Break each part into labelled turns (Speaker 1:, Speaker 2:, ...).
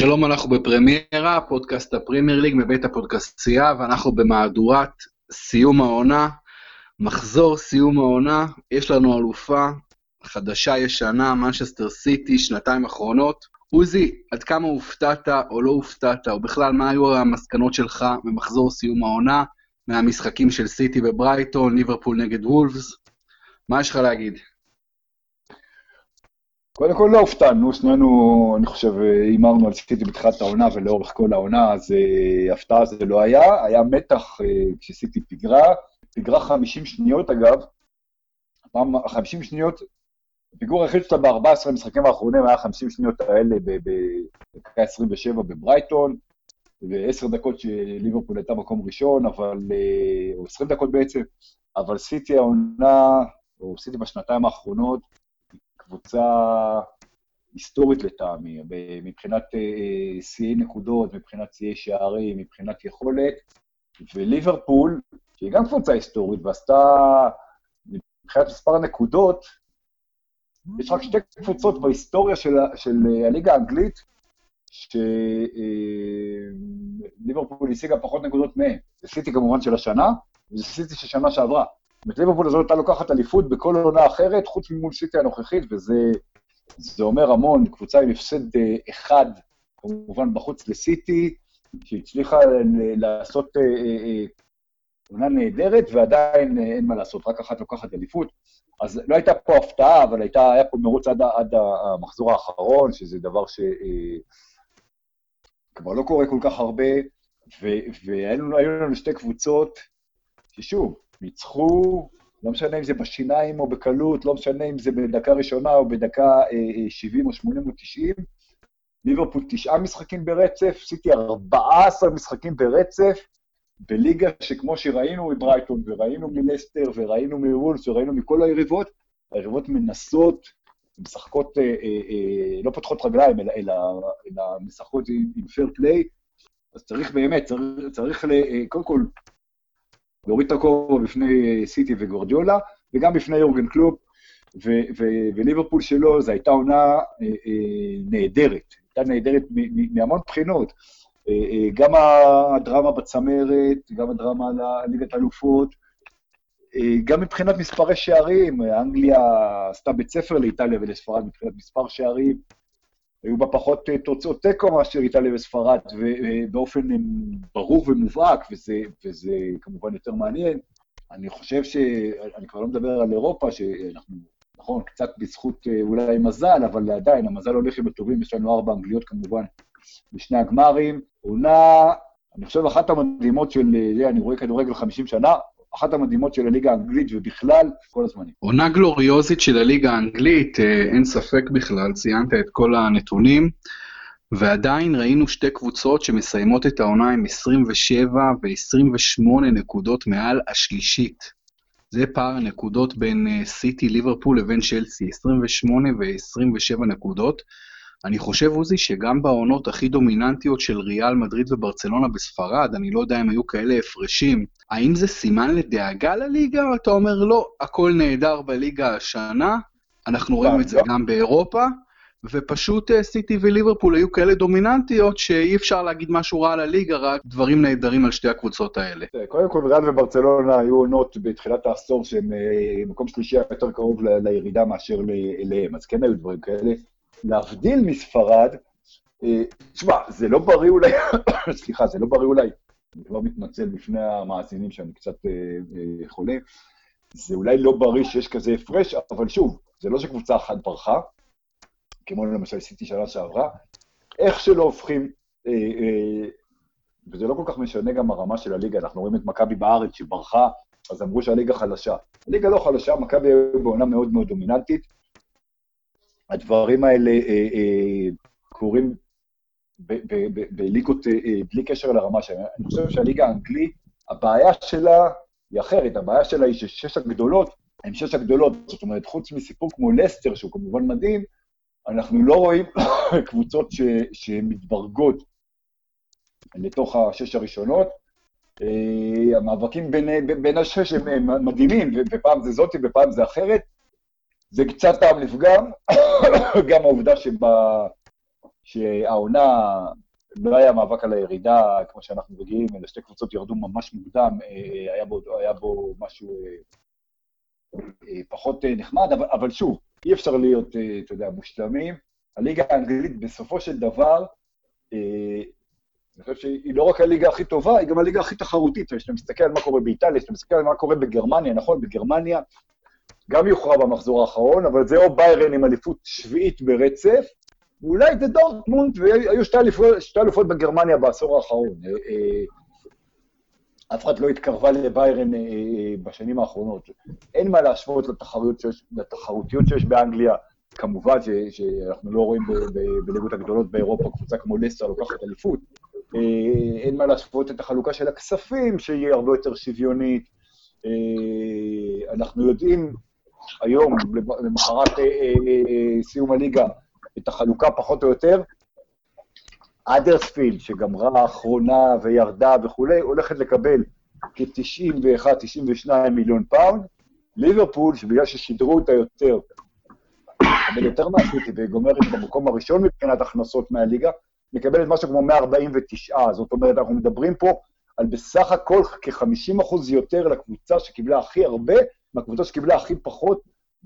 Speaker 1: שלום, אנחנו בפרמיירה, פודקאסט הפרימייר ליג מבית הפודקאסטייה, ואנחנו במהדורת סיום העונה, מחזור סיום העונה, יש לנו אלופה חדשה ישנה, מנצ'סטר סיטי, שנתיים אחרונות. עוזי, עד כמה הופתעת או לא הופתעת, או בכלל מה היו המסקנות שלך במחזור סיום העונה, מהמשחקים של סיטי בברייטון, ליברפול נגד וולפס? מה יש לך להגיד?
Speaker 2: קודם כל לא הופתענו, שנינו, אני חושב, הימרנו על סיטי בתחילת העונה ולאורך כל העונה, אז uh, הפתעה זה לא היה. היה מתח uh, כשסיטי פיגרה, פיגרה 50 שניות אגב, פעם 50 שניות, הפיגור היחיד שלה ב-14 המשחקים האחרונים היה 50 שניות האלה בדקה 27 בברייטון, ו-10 דקות שליברפול הייתה מקום ראשון, אבל, uh, או 20 דקות בעצם, אבל סיטי העונה, או סיטי בשנתיים האחרונות, קבוצה היסטורית לטעמי, מבחינת אה, שיאי נקודות, מבחינת שיאי שערים, מבחינת יכולת, וליברפול, שהיא גם קבוצה היסטורית ועשתה, מבחינת מספר הנקודות, יש רק שתי קבוצות בהיסטוריה של, של הליגה האנגלית, שליברפול אה, השיגה פחות נקודות מהם. זה סיטי כמובן של השנה, וזה סיטי של שנה שעברה. זאת אומרת, ליברפול הזאת הייתה לוקחת אליפות בכל עונה אחרת, חוץ ממול סיטי הנוכחית, וזה אומר המון, קבוצה עם הפסד אה, אחד, כמובן בחוץ לסיטי, שהצליחה לעשות אה, אה, עונה נהדרת, ועדיין אין מה לעשות, רק אחת לוקחת אליפות. אז לא הייתה פה הפתעה, אבל הייתה, היה פה מרוץ עד, עד המחזור האחרון, שזה דבר שכבר לא קורה כל כך הרבה, והיו לנו שתי קבוצות, ששוב, ניצחו, לא משנה אם זה בשיניים או בקלות, לא משנה אם זה בדקה ראשונה או בדקה 70 או 80 או 90. ליברפול תשעה משחקים ברצף, סיטי 14 משחקים ברצף, בליגה שכמו שראינו מברייטון, וראינו מלסטר, וראינו מוולס, וראינו מכל היריבות, היריבות מנסות, משחקות, אה, אה, אה, לא פותחות רגליים, אלא, אלא, אלא משחקות עם, עם fair play, אז צריך באמת, צריך, צריך ל, קודם כל, להוריד את הכובע בפני סיטי וגורדיולה, וגם בפני יורגן קלופ, וליברפול שלו, זו הייתה עונה אה, אה, נהדרת, הייתה נהדרת מהמון בחינות. אה, אה, גם הדרמה בצמרת, גם הדרמה על ליגת האלופות, אה, גם מבחינת מספרי שערים, אנגליה עשתה בית ספר לאיטליה ולספרד מבחינת מספר שערים, היו בה פחות אה, תוצאות תיקו מאשר איטליה וספרד, ובאופן אה, ברור ומובהק, וזה, וזה כמובן יותר מעניין. אני חושב ש... אני כבר לא מדבר על אירופה, שאנחנו, נכון, קצת בזכות אה, אולי מזל, אבל עדיין, המזל הולך עם הטובים, יש לנו ארבע אנגליות כמובן בשני הגמרים. עונה, אני חושב, אחת המדהימות של, אני רואה כדורגל 50 שנה, אחת המדהימות של הליגה האנגלית ובכלל, כל הזמנים.
Speaker 1: עונה גלוריוזית של הליגה האנגלית, אה, אין ספק בכלל, ציינת את כל הנתונים, ועדיין ראינו שתי קבוצות שמסיימות את העונה עם 27 ו-28 נקודות מעל השלישית. זה פער הנקודות בין אה, סיטי, ליברפול לבין צ'לסי, 28 ו-27 נקודות. אני חושב, עוזי, שגם בעונות הכי דומיננטיות של ריאל מדריד וברצלונה בספרד, אני לא יודע אם היו כאלה הפרשים, האם זה סימן לדאגה לליגה, או אתה אומר לא, הכל נהדר בליגה השנה, אנחנו רואים את זה לא. גם באירופה, ופשוט אה, סיטי וליברפול היו כאלה דומיננטיות שאי אפשר להגיד משהו רע על הליגה, רק דברים נהדרים על שתי הקבוצות האלה.
Speaker 2: קודם כל, ריאל וברצלונה היו עונות בתחילת העשור שהם אה, מקום שלישי יותר קרוב לירידה מאשר אליהם, אז כן היו דברים כאלה. להבדיל מספרד, אה, תשמע, זה לא בריא אולי, סליחה, זה לא בריא אולי, אני כבר מתנצל בפני המאזינים שאני קצת אה, אה, חולה, זה אולי לא בריא שיש כזה הפרש, אבל שוב, זה לא שקבוצה אחת ברחה, כמו למשל עשיתי שנה שעברה, איך שלא הופכים, וזה לא כל כך משנה גם הרמה של הליגה, אנחנו רואים את מכבי בארץ שברחה, אז אמרו שהליגה חלשה. הליגה לא חלשה, מכבי היו בעונה מאוד מאוד דומיננטית, הדברים האלה אה, אה, קורים בליגות אה, בלי קשר לרמה שלהם. אני חושב שהליגה האנגלית, הבעיה שלה היא אחרת, הבעיה שלה היא ששש הגדולות הן שש הגדולות, זאת אומרת, חוץ מסיפור כמו לסטר, שהוא כמובן מדהים, אנחנו לא רואים קבוצות שמתברגות לתוך השש הראשונות. המאבקים בין, בין השש הם מדהימים, ופעם זה זאתי ופעם זה אחרת, זה קצת טעם לפגם, גם העובדה שהעונה לא היה מאבק על הירידה, כמו שאנחנו רגילים, אלא שתי קבוצות ירדו ממש מוקדם, אה, היה בו, היה בו משהו אה, אה, פחות נחמד, אבל, אבל שוב, אי אפשר להיות, אתה יודע, מושלמים. הליגה האנגלית בסופו של דבר, אני חושב שהיא לא רק הליגה הכי טובה, היא גם הליגה הכי תחרותית. כשאתה מסתכל על מה קורה באיטליה, כשאתה מסתכל על מה קורה בגרמניה, נכון, בגרמניה גם יוכרע במחזור האחרון, אבל זה או ביירן עם אליפות שביעית ברצף, ואולי זה דורטמונד, והיו שתי אלופות, שתי אלופות בגרמניה בעשור האחרון. אה, אה, אף אחד לא התקרבה לביירן אה, בשנים האחרונות. אין מה להשוות לתחרויות שיש, לתחרותיות שיש באנגליה. כמובן שאנחנו לא רואים בליגות הגדולות באירופה קבוצה כמו לסטר לוקחת אליפות. אין מה להשוות את החלוקה של הכספים, שהיא הרבה יותר שוויונית. אנחנו יודעים היום, למחרת סיום הליגה, את החלוקה פחות או יותר. האדרספילד, שגמרה האחרונה וירדה וכולי, הולכת לקבל כ-91-92 מיליון פאונד. ליברפול, שבגלל ששידרו אותה יותר, מקבל יותר מהסיטי וגומרת במקום הראשון מבחינת הכנסות מהליגה, מקבלת משהו כמו 149. זאת אומרת, אנחנו מדברים פה על בסך הכל כ-50% יותר לקבוצה שקיבלה הכי הרבה, מהקבוצה שקיבלה הכי פחות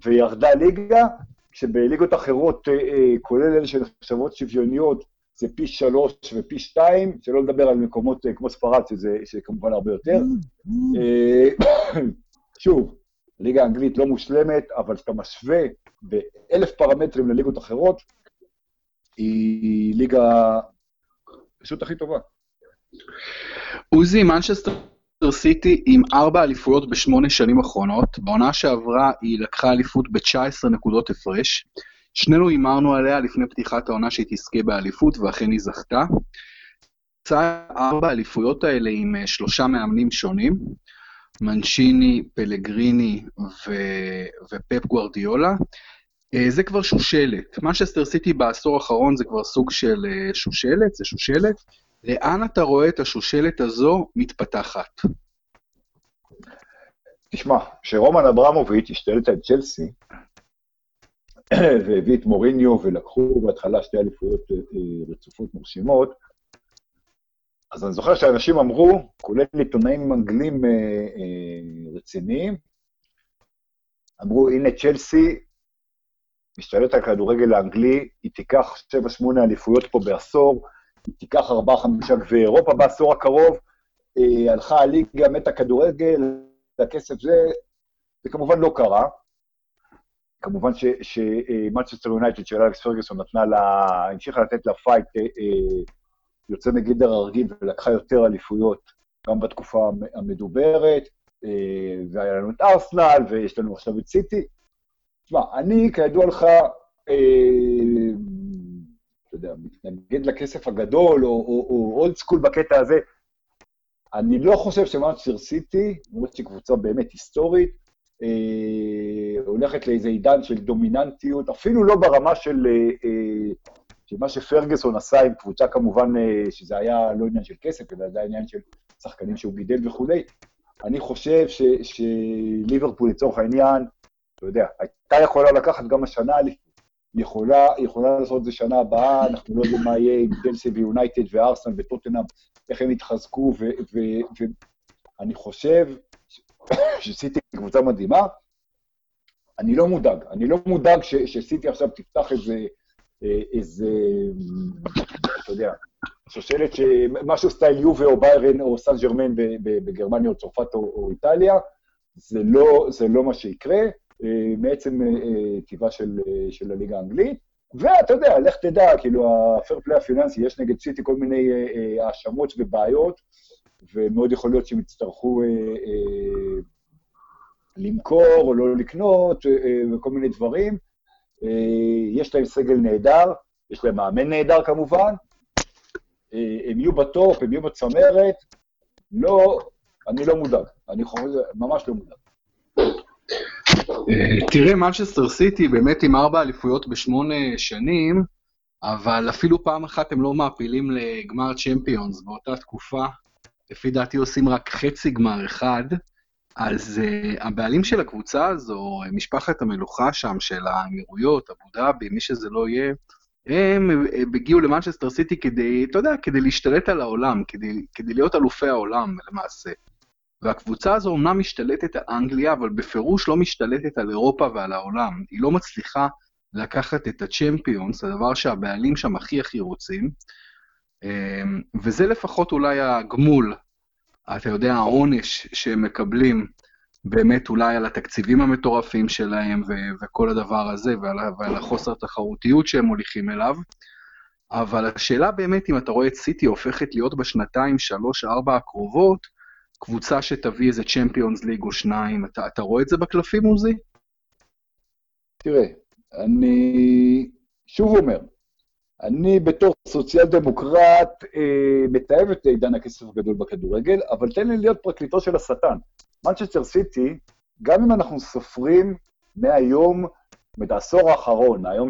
Speaker 2: וירדה ליגה, כשבליגות אחרות, אה, אה, כולל אלה שנחשבות שוויוניות, זה פי שלוש ופי שתיים, שלא לדבר על מקומות אה, כמו ספרד, שזה, כמובן הרבה יותר. שוב, ליגה האנגלית לא מושלמת, אבל כשאתה משווה באלף פרמטרים לליגות אחרות, היא ליגה פשוט הכי טובה.
Speaker 1: עוזי, מנצ'סטר סיטי עם ארבע אליפויות בשמונה שנים אחרונות, בעונה שעברה היא לקחה אליפות ב-19 נקודות הפרש. שנינו הימרנו עליה לפני פתיחת העונה שהיא תזכה באליפות, ואכן היא זכתה. ארבע האליפויות האלה עם אה, שלושה מאמנים שונים, מנצ'יני, פלגריני ו... ופפ גוורדיולה. אה, זה כבר שושלת. מנצ'סטר סיטי בעשור האחרון זה כבר סוג של אה, שושלת, זה שושלת. לאן אתה רואה את השושלת הזו מתפתחת?
Speaker 2: תשמע, כשרומן אברמוביץ' השתלט על צ'לסי, והביא את מוריניו ולקחו בהתחלה שתי אליפויות אה, רצופות מרשימות, אז אני זוכר שאנשים אמרו, כולל עיתונאים אנגלים אה, אה, רציניים, אמרו, הנה צ'לסי משתלט על כדורגל האנגלי, היא תיקח 7-8 אליפויות פה בעשור, תיקח ארבעה, חמישה גביעי אירופה בעשור הקרוב, אה, הלכה הליגה, מתה כדורגל, הכסף זה, זה כמובן לא קרה. כמובן שמנצ'סטר יונייטד של אלכס פרגוסון נתנה לה, המשיכה לתת לה fight אה, אה, יוצא מגדר הרגיל ולקחה יותר אליפויות גם בתקופה המדוברת, והיה לנו את ארסנל, ויש לנו עכשיו את סיטי. תשמע, אני, כידוע לך, אתה יודע, מתנגד לכסף הגדול, או אולד סקול בקטע הזה. אני לא חושב שמאנצ'סטר סיטי, למרות שהיא קבוצה באמת היסטורית, אה, הולכת לאיזה עידן של דומיננטיות, אפילו לא ברמה של, אה, אה, של מה שפרגוסון עשה עם קבוצה כמובן, אה, שזה היה לא עניין של כסף, אלא זה היה עניין של שחקנים שהוא גידל וכולי. אני חושב שליברפול לצורך העניין, אתה יודע, הייתה יכולה לקחת גם השנה יכולה, יכולה לעשות את זה שנה הבאה, אנחנו לא יודעים מה יהיה עם דלסי ויונייטד וארסנל וטוטנאם, איך הם יתחזקו, ואני חושב שסיטי קבוצה מדהימה. אני לא מודאג, אני לא מודאג ש, שסיטי עכשיו תפתח איזה, איזה, אתה יודע, שושלת, משהו style יובה או ביירן או סן ג'רמן בגרמניה או צרפת או, או איטליה, זה לא, זה לא מה שיקרה. אה, מעצם אה, אה, טבעה של, של הליגה האנגלית. ואתה יודע, לך תדע, כאילו, ה fair play הפיננסי, יש נגד סיטי כל מיני האשמות ובעיות, ומאוד יכול להיות שהם יצטרכו אה, אה, למכור או לא לקנות, אה, וכל מיני דברים. אה, יש להם סגל נהדר, יש להם מאמן נהדר כמובן, אה, הם יהיו ב top, הם יהיו בצמרת. לא, אני לא מודאג, אני חושב, ממש לא מודאג.
Speaker 1: אה, תראה, מנצ'סטר סיטי באמת עם ארבע אליפויות בשמונה שנים, אבל אפילו פעם אחת הם לא מעפילים לגמר צ'מפיונס באותה תקופה. לפי דעתי עושים רק חצי גמר אחד, אז uh, הבעלים של הקבוצה הזו, משפחת המלוכה שם, של האמירויות, אבו דאבי, מי שזה לא יהיה, הם הגיעו למנצ'סטר סיטי כדי, אתה יודע, כדי להשתלט על העולם, כדי, כדי להיות אלופי העולם למעשה. והקבוצה הזו אומנם משתלטת על אנגליה, אבל בפירוש לא משתלטת על אירופה ועל העולם. היא לא מצליחה לקחת את הצ'מפיונס, הדבר שהבעלים שם הכי הכי רוצים, אמ, וזה לפחות אולי הגמול, אתה יודע, העונש שהם מקבלים באמת אולי על התקציבים המטורפים שלהם ו- וכל הדבר הזה, ועל, ועל החוסר התחרותיות שהם מוליכים אליו. אבל השאלה באמת, אם אתה רואה את סיטי הופכת להיות בשנתיים, שלוש, ארבע הקרובות, קבוצה שתביא איזה צ'מפיונס ליג או שניים, אתה, אתה רואה את זה בקלפים, עוזי?
Speaker 2: תראה, אני שוב אומר, אני בתור סוציאל דמוקרט אה, מתעב את עידן הכסף הגדול בכדורגל, אבל תן לי להיות פרקליטו של השטן. מנצ'סטר סיטי, גם אם אנחנו סופרים מהיום, את העשור האחרון, היום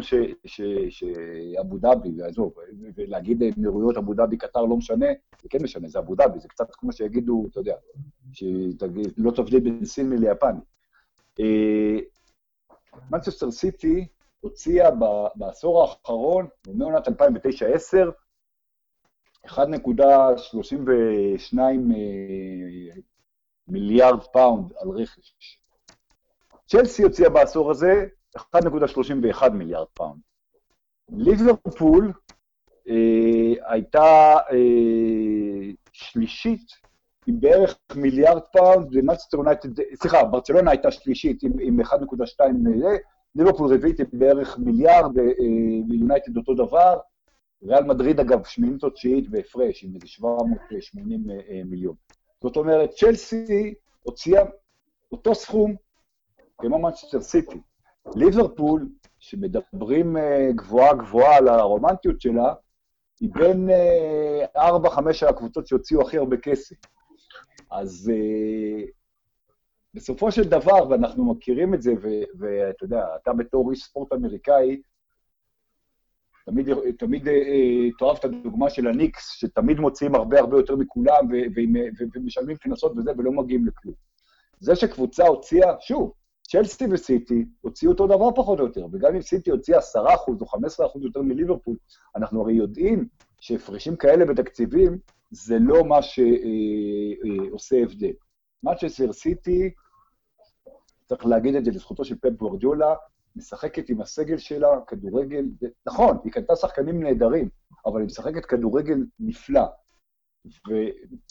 Speaker 2: שאבו דאבי, עזוב, ולהגיד אמירויות אבו דאבי, קטר, לא משנה, זה כן משנה, זה אבו דאבי, זה קצת כמו שיגידו, אתה יודע, שלא תבדיל בין סין ליפן. מנצ'סטר סיטי הוציאה בעשור האחרון, מעונת 2009-2010, 1.32 מיליארד פאונד על רכש. צ'לסי הוציאה בעשור הזה 1.31 מיליארד פאונד. ליברפול אה, הייתה אה, שלישית עם בערך מיליארד פאונד, ומנצ'סטר יונייטד, סליחה, ברצלונה הייתה שלישית עם, עם 1.2 מיליארד, ליברפול רביעית עם בערך מיליארד, אה, ויונייטד אותו דבר. ריאל מדריד אגב שמינית או תשיעית בהפרש, עם איזה 780 מיליון. זאת אומרת, צ'לסי הוציאה אותו סכום כמו מנצ'סטר סיטי. ליברפול, שמדברים אה, גבוהה גבוהה על הרומנטיות שלה, היא בין אה, ארבע, חמש הקבוצות שהוציאו הכי הרבה כסף. אז אה, בסופו של דבר, ואנחנו מכירים את זה, ואתה יודע, אתה בתור איש ספורט אמריקאי, תמיד, תמיד אה, תאהב את הדוגמה של הניקס, שתמיד מוציאים הרבה הרבה יותר מכולם, ומשלמים קנסות וזה, ולא מגיעים לכלום. זה שקבוצה הוציאה, שוב, צ'לסטי וסיטי הוציאו אותו דבר פחות או יותר, וגם אם סיטי הוציאה 10% או 15% יותר מליברפול, אנחנו הרי יודעים שהפרשים כאלה בתקציבים זה לא מה שעושה הבדל. מצ'סטר סיטי, צריך להגיד את זה לזכותו של פפ גוורדיולה, משחקת עם הסגל שלה כדורגל, נכון, היא קנתה שחקנים נהדרים, אבל היא משחקת כדורגל נפלא.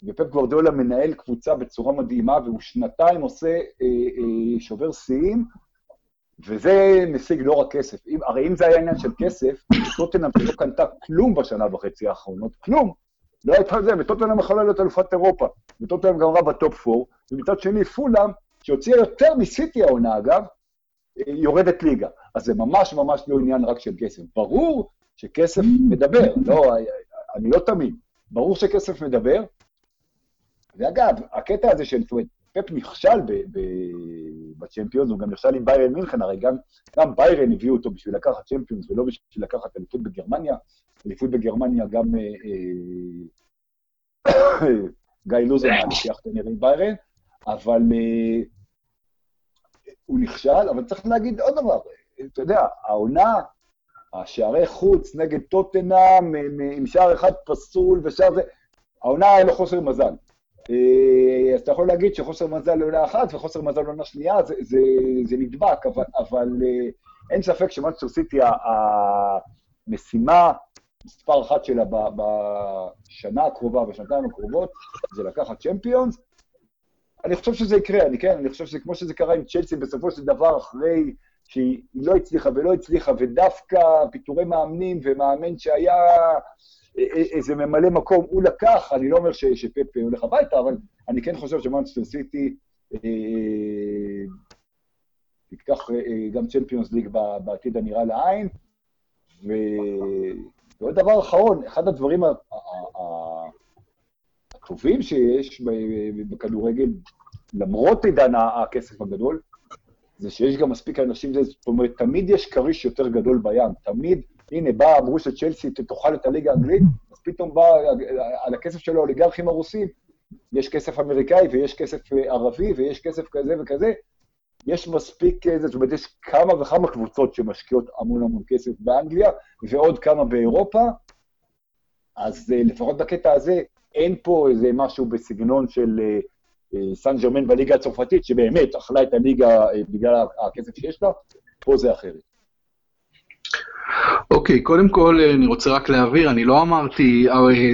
Speaker 2: ופפ גוורדיולה מנהל קבוצה בצורה מדהימה, והוא שנתיים עושה, אה, אה, שובר שיאים, וזה משיג לא רק כסף. אם, הרי אם זה היה עניין של כסף, טוטנאם שלא קנתה כלום בשנה וחצי האחרונות, כלום. לא הייתה זה, וטוטנאם יכולה להיות אלופת אירופה, וטוטנאם גמרה בטופ 4, ומצד שני פולאם, שהוציאה יותר מסיטי העונה אגב, יורדת ליגה. אז זה ממש ממש לא עניין רק של כסף. ברור שכסף מדבר, לא, אני לא תמיד. ברור שכסף מדבר. ואגב, הקטע הזה של, זאת אומרת, פפ נכשל בצ'מפיונס, הוא גם נכשל עם ביירן מינכן, הרי גם, גם ביירן הביאו אותו בשביל לקחת צ'מפיונס ולא בשביל לקחת אליפות בגרמניה. אליפות בגרמניה גם אה, אה, גיא לוזון לוקח את הנראה עם ביירן, אבל אה, הוא נכשל, אבל צריך להגיד עוד דבר, אתה יודע, העונה השערי חוץ נגד טוטנאם עם שער אחד פסול ושער זה, העונה היה לו חוסר מזל. אה, אז אתה יכול להגיד שחוסר מזל לעונה אחת וחוסר מזל לעונה שנייה, זה, זה, זה נדבק, אבל, אבל אה, אין ספק שמאנסטר סיטי, המשימה מספר אחת שלה בשנה הקרובה, בשנתיים הקרובות, זה לקחת צ'מפיונס. אני חושב שזה יקרה, אני כן, אני חושב שזה כמו שזה קרה עם צ'לסי בסופו של דבר, אחרי שהיא לא הצליחה ולא הצליחה, ודווקא פיטורי מאמנים ומאמן שהיה איזה ממלא מקום, הוא לקח, אני לא אומר שפפ הולך הביתה, אבל אני כן חושב שמאנסטר סיטי אה, תיקח אה, גם צ'מפיונס ליג בעתיד הנראה לעין. ו... ועוד דבר אחרון, אחד הדברים הטובים שיש בכדורגל, למרות עידן הכסף הגדול, זה שיש גם מספיק אנשים, זאת אומרת, תמיד יש כריש יותר גדול בים, תמיד, הנה, בא, אמרו שצ'לסי תאכל את הליגה האנגלית, אז פתאום בא, על הכסף של האוליגרכים הרוסים, יש כסף אמריקאי ויש כסף ערבי ויש כסף כזה וכזה, יש מספיק, זאת אומרת, יש כמה וכמה קבוצות שמשקיעות המון המון כסף באנגליה, ועוד כמה באירופה, אז לפחות בקטע הזה, אין פה איזה משהו בסגנון של סן ג'רמן בליגה הצרפתית, שבאמת אכלה את הליגה בגלל הכסף שיש לה, פה זה אחרת.
Speaker 1: אוקיי, אוקיי, קודם כל אני רוצה רק להבהיר, אני לא אמרתי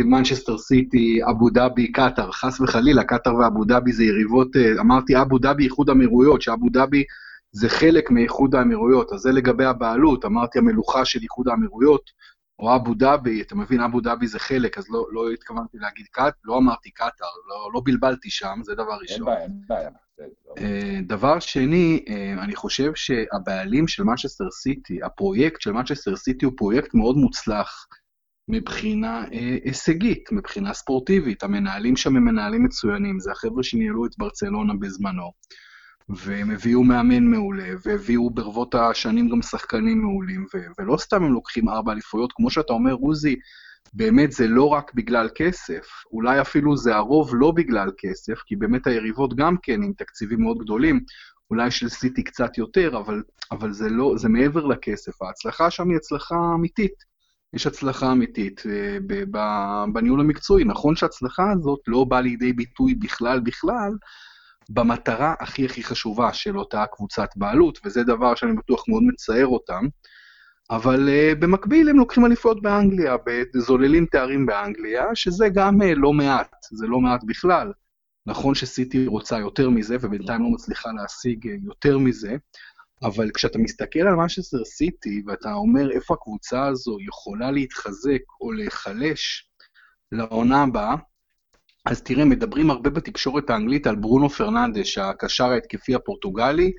Speaker 1: מנצ'סטר סיטי, אבו דאבי, קטאר, חס וחלילה, קטאר ואבו דאבי זה יריבות, אמרתי אבו דאבי, איחוד אמירויות, שאבו דאבי זה חלק מאיחוד האמירויות, אז זה לגבי הבעלות, אמרתי המלוכה של איחוד האמירויות, או אבו דאבי, אתה מבין, אבו דאבי זה חלק, אז לא, לא התכוונתי להגיד קט, לא אמרתי קטאר, לא, לא בלבלתי שם, זה דבר ראשון. אין
Speaker 2: בעיה, אין בעיה.
Speaker 1: אה, דבר שני, אה, אני חושב שהבעלים של מנצ'סטר סיטי, הפרויקט של מנצ'סטר סיטי הוא פרויקט מאוד מוצלח מבחינה אה, הישגית, מבחינה ספורטיבית. המנהלים שם הם מנהלים מצוינים, זה החבר'ה שניהלו את ברצלונה בזמנו. והם הביאו מאמן מעולה, והביאו ברבות השנים גם שחקנים מעולים, ו- ולא סתם הם לוקחים ארבע אליפויות, כמו שאתה אומר, עוזי, באמת זה לא רק בגלל כסף, אולי אפילו זה הרוב לא בגלל כסף, כי באמת היריבות גם כן עם תקציבים מאוד גדולים, אולי של סיטי קצת יותר, אבל, אבל זה לא, זה מעבר לכסף, ההצלחה שם היא הצלחה אמיתית. יש הצלחה אמיתית אה, בניהול המקצועי. נכון שההצלחה הזאת לא באה לידי ביטוי בכלל בכלל במטרה הכי הכי חשובה של אותה קבוצת בעלות, וזה דבר שאני בטוח מאוד מצער אותם. אבל uh, במקביל הם לוקחים אליפויות באנגליה, זוללים תארים באנגליה, שזה גם uh, לא מעט, זה לא מעט בכלל. נכון שסיטי רוצה יותר מזה, ובינתיים לא מצליחה להשיג uh, יותר מזה, אבל כשאתה מסתכל על מנצ'סטר סיטי, ואתה אומר איפה הקבוצה הזו יכולה להתחזק או להיחלש לעונה הבאה, אז תראה, מדברים הרבה בתקשורת האנגלית על ברונו פרננדש, הקשר ההתקפי הפורטוגלי,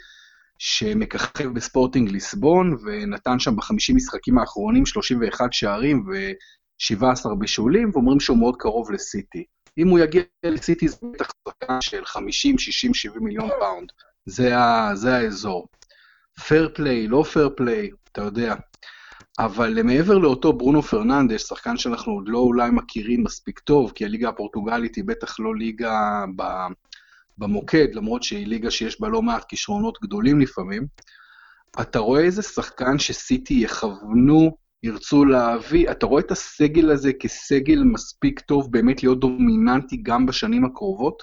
Speaker 1: שמככב בספורטינג ליסבון, ונתן שם בחמישים משחקים האחרונים 31 שערים ו-17 בישולים, ואומרים שהוא מאוד קרוב לסיטי. אם הוא יגיע לסיטי זה בטח שחקן של 50, 60, 70 מיליון פאונד. זה, ה, זה האזור. fair play, לא fair play, אתה יודע. אבל מעבר לאותו ברונו פרננדש, שחקן שאנחנו עוד לא אולי מכירים מספיק טוב, כי הליגה הפורטוגלית היא בטח לא ליגה. במוקד, למרות שהיא ליגה שיש בה לא מעט כישרונות גדולים לפעמים, אתה רואה איזה שחקן שסיטי יכוונו, ירצו להביא, אתה רואה את הסגל הזה כסגל מספיק טוב באמת להיות דומיננטי גם בשנים הקרובות?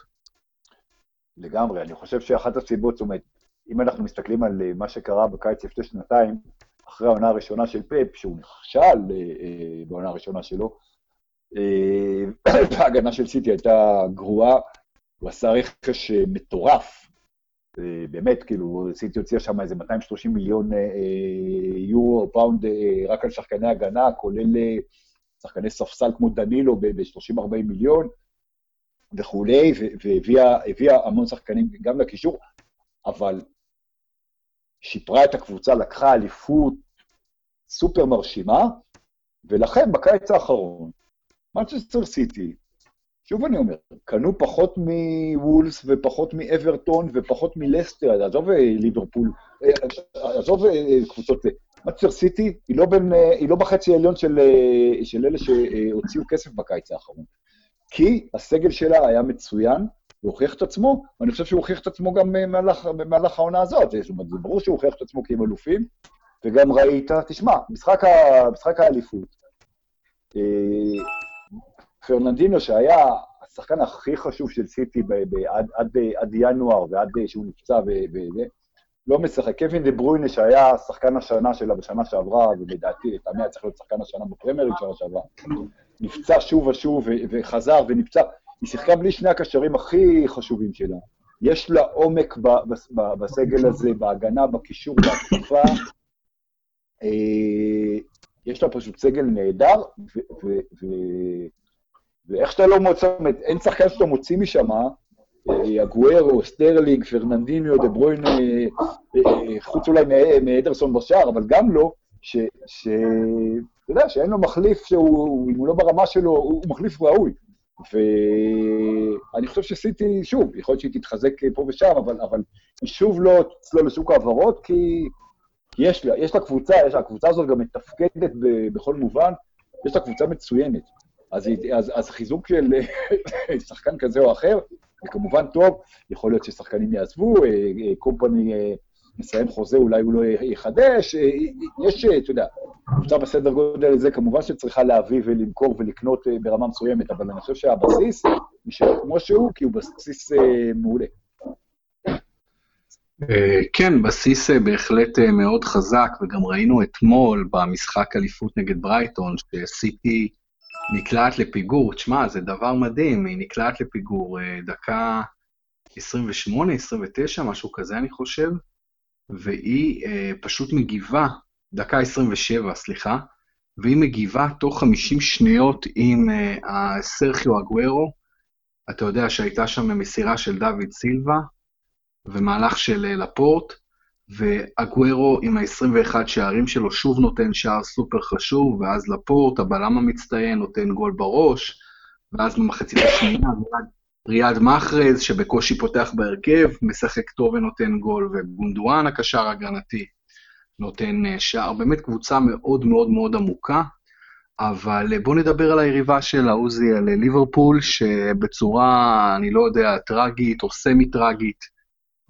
Speaker 2: לגמרי, אני חושב שאחת הסיבות, זאת אומרת, אם אנחנו מסתכלים על אה, מה שקרה בקיץ לפני שנתיים, אחרי העונה הראשונה של פפ, שהוא נכשל אה, אה, בעונה הראשונה שלו, ההגנה של סיטי הייתה גרועה, הוא עשה רכש אה, מטורף, אה, באמת, כאילו, סיטי הוציאה שם איזה 230 מיליון אה, יורו או פאונד רק על שחקני הגנה, כולל שחקני ספסל כמו דנילו ב-30-40 מיליון וכולי, והביאה המון שחקנים גם לקישור, אבל שיפרה את הקבוצה, לקחה אליפות סופר מרשימה, ולכן בקיץ האחרון, מנצ'סטר סיטי שוב אני אומר, קנו פחות מוולס ופחות מאברטון ופחות מלסטר, עזוב אה, ליברפול, אה, עזוב אה, קבוצות, מצ'ר סיטי היא לא, בין, היא לא בחצי העליון של, של אלה שהוציאו כסף בקיץ האחרון. כי הסגל שלה היה מצוין, הוא הוכיח את עצמו, ואני חושב שהוא הוכיח את עצמו גם במהלך, במהלך העונה הזאת. זאת אומרת, זה ברור שהוא הוכיח את עצמו כי הם אלופים, וגם ראית, תשמע, משחק, ה, משחק האליפות, פרננדינו, שהיה השחקן הכי חשוב של סיטי ב- ב- עד, עד, עד ינואר ועד שהוא נפצע וזה, לא משחק. קווין דה ברוינה, שהיה שחקן השנה שלה בשנה שעברה, ולדעתי, לטעמי היה צריך להיות שחקן השנה בפרמיירים שנה שעברה, נפצע שוב ושוב וחזר ונפצע. היא שיחקה בלי שני הקשרים הכי חשובים שלה. יש לה עומק בסגל הזה, בהגנה, בקישור, בהתקפה. אה, יש לה פשוט סגל נהדר, ואיך שאתה לא מוציא, אין שחקן שאתה מוציא משם, אגוארו, סטרלינג, פרננדיניו, דה ברוין, אה, אה, חוץ אולי מאדרסון בשער, אבל גם לא, ש... אתה יודע, שאין לו מחליף שהוא, אם הוא לא ברמה שלו, הוא מחליף ראוי. ואני חושב שסיטי, שוב, יכול להיות שהיא תתחזק פה ושם, אבל, אבל היא שוב לא תצלול לשוק ההעברות, כי יש לה, יש לה קבוצה, יש לה, הקבוצה הזאת גם מתפקדת בכל מובן, יש לה קבוצה מצוינת. אז, אז, אז חיזוק של שחקן כזה או אחר, זה כמובן טוב, יכול להיות ששחקנים יעזבו, קומפני מסיים חוזה, אולי הוא לא יחדש, יש, אתה יודע, קבוצה בסדר גודל הזה, כמובן שצריכה להביא ולמכור ולקנות ברמה מסוימת, אבל אני חושב שהבסיס נשאר כמו שהוא, כי הוא בסיס מעולה.
Speaker 1: אה, כן, בסיס אה, בהחלט אה, מאוד חזק, וגם ראינו אתמול במשחק אליפות נגד ברייטון, שסיטי נקלעת לפיגור. תשמע, זה דבר מדהים, היא נקלעת לפיגור דקה 28, 29, משהו כזה, אני חושב, והיא פשוט מגיבה, דקה 27, סליחה, והיא מגיבה תוך 50 שניות עם סרחיו אגוורו. אתה יודע שהייתה שם מסירה של דוד סילבה, ומהלך של אה, לפורט, ואגוורו עם ה-21 שערים שלו שוב נותן שער סופר חשוב, ואז לפורט, הבלם המצטיין, נותן גול בראש, ואז במחצית השנייה, ריאד מחרז, שבקושי פותח בהרכב, משחק טוב ונותן גול, וגונדואן, הקשר ההגנתי, נותן אה, שער. באמת קבוצה מאוד מאוד מאוד עמוקה, אבל אה, בואו נדבר על היריבה של העוזי, על ליברפול, שבצורה, אני לא יודע, טראגית או סמי-טראגית,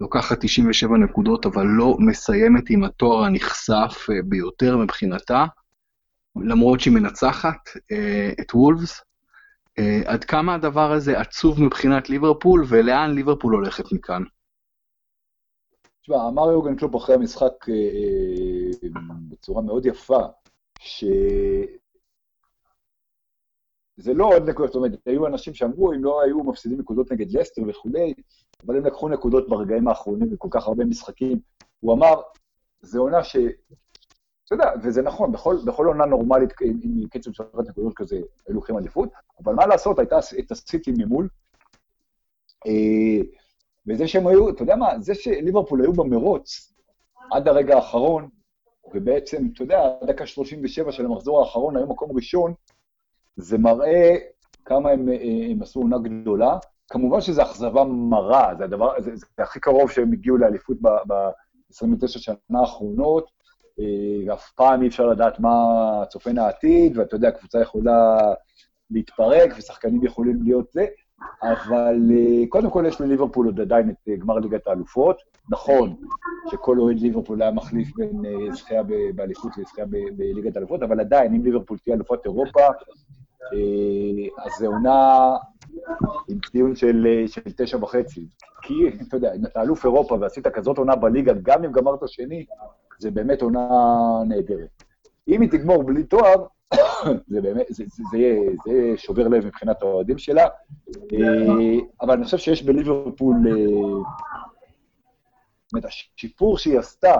Speaker 1: לוקחת 97 נקודות, אבל לא מסיימת עם התואר הנכסף אה, ביותר מבחינתה, למרות שהיא מנצחת אה, את וולפס. אה, עד כמה הדבר הזה עצוב מבחינת ליברפול, ולאן ליברפול הולכת מכאן?
Speaker 2: תשמע, אמר יוגן קלופ אחרי המשחק בצורה מאוד יפה, ש... זה לא עוד נקודות, זאת אומרת, היו אנשים שאמרו, אם לא היו מפסידים נקודות נגד לסטר וכולי, אבל הם לקחו נקודות ברגעים האחרונים בכל כך הרבה משחקים. הוא אמר, זה עונה ש... אתה יודע, וזה נכון, בכל, בכל עונה נורמלית עם, עם קצב של אחת נקודות כזה, היו לוקחים אליפות, אבל מה לעשות, הייתה את הסיטי ממול. אה, וזה שהם היו, אתה יודע מה, זה שליברפול היו במרוץ עד הרגע האחרון, ובעצם, אתה יודע, דקה 37 של המחזור האחרון, היו מקום ראשון, זה מראה כמה הם, אה, הם עשו עונה גדולה. כמובן שזו אכזבה מרה, זה הדבר, זה, זה הכי קרוב שהם הגיעו לאליפות ב-29 שנה האחרונות, ואף פעם אי אפשר לדעת מה צופן העתיד, ואתה יודע, קבוצה יכולה להתפרק, ושחקנים יכולים להיות זה, אבל אה, קודם כל יש לליברפול עוד עדיין את גמר ליגת האלופות. נכון שכל אוהד ליברפול היה מחליף בין זכייה באליפות לזכייה בליגת האלופות, אבל עדיין, אם ליברפול תהיה אלופת אירופה, אה, אז זה עונה עם ציון של, אה, של תשע וחצי. כי, אתה יודע, אם אתה אלוף אירופה ועשית כזאת עונה בליגה, גם אם גמרת שני, זה באמת עונה נהדרת. אם היא תגמור בלי תואר, זה באמת, זה, זה, זה, יהיה, זה יהיה שובר לב מבחינת האוהדים שלה. אה, אבל אני חושב שיש בליברפול, זאת אומרת, השיפור שהיא עשתה,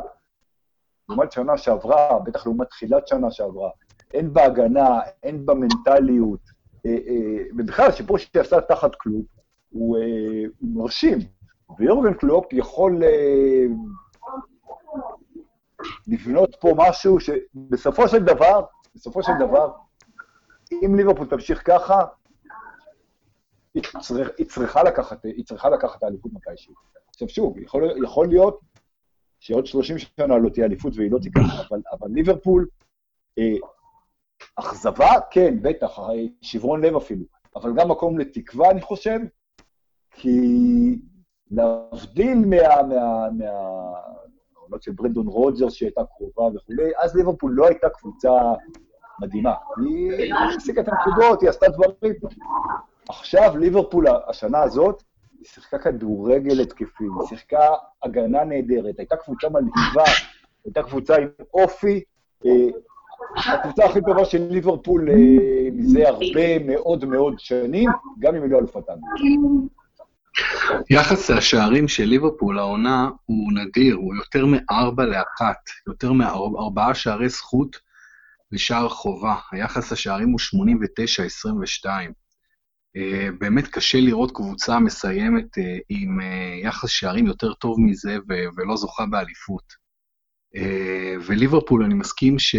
Speaker 2: לעומת שנה שעברה, בטח לעומת תחילת שנה שעברה, הן בהגנה, הן במנטליות, אה, אה, ובכלל, השיפור שהיא עשתה תחת קלופ אה, הוא מרשים. ויורגן קלופ יכול לבנות פה משהו שבסופו של דבר, בסופו של דבר, אם ליברפול תמשיך ככה, היא, צריכה לקחת, היא צריכה לקחת את האליפות מתישהו. עכשיו שוב, יכול, יכול להיות שעוד 30 שנה לא תהיה אליפות והיא לא תיקח, אבל, אבל ליברפול, אה, אכזבה, כן, בטח, שברון לב אפילו, אבל גם מקום לתקווה, אני חושב, כי להבדיל מה... מה, מה העונות של ברנדון רוג'רס שהייתה קרובה וכולי, אז ליברפול לא הייתה קבוצה מדהימה. היא הפסיקה את הנקודות, היא עשתה דברים. עכשיו ליברפול, השנה הזאת, היא שיחקה כדורגל התקפי, היא שיחקה הגנה נהדרת, הייתה קבוצה מלהיבה, הייתה קבוצה עם אופי, אה, הקבוצה הכי טובה של ליברפול אה, מזה הרבה מאוד מאוד שנים, גם אם היא לא אלופת
Speaker 1: יחס השערים של ליברפול העונה הוא נדיר, הוא יותר מארבע לאחת, יותר מארבעה שערי זכות לשער חובה. היחס השערים הוא 89-22. אה, באמת קשה לראות קבוצה מסיימת אה, עם יחס שערים יותר טוב מזה ולא זוכה באליפות. וליברפול, אני מסכים ש...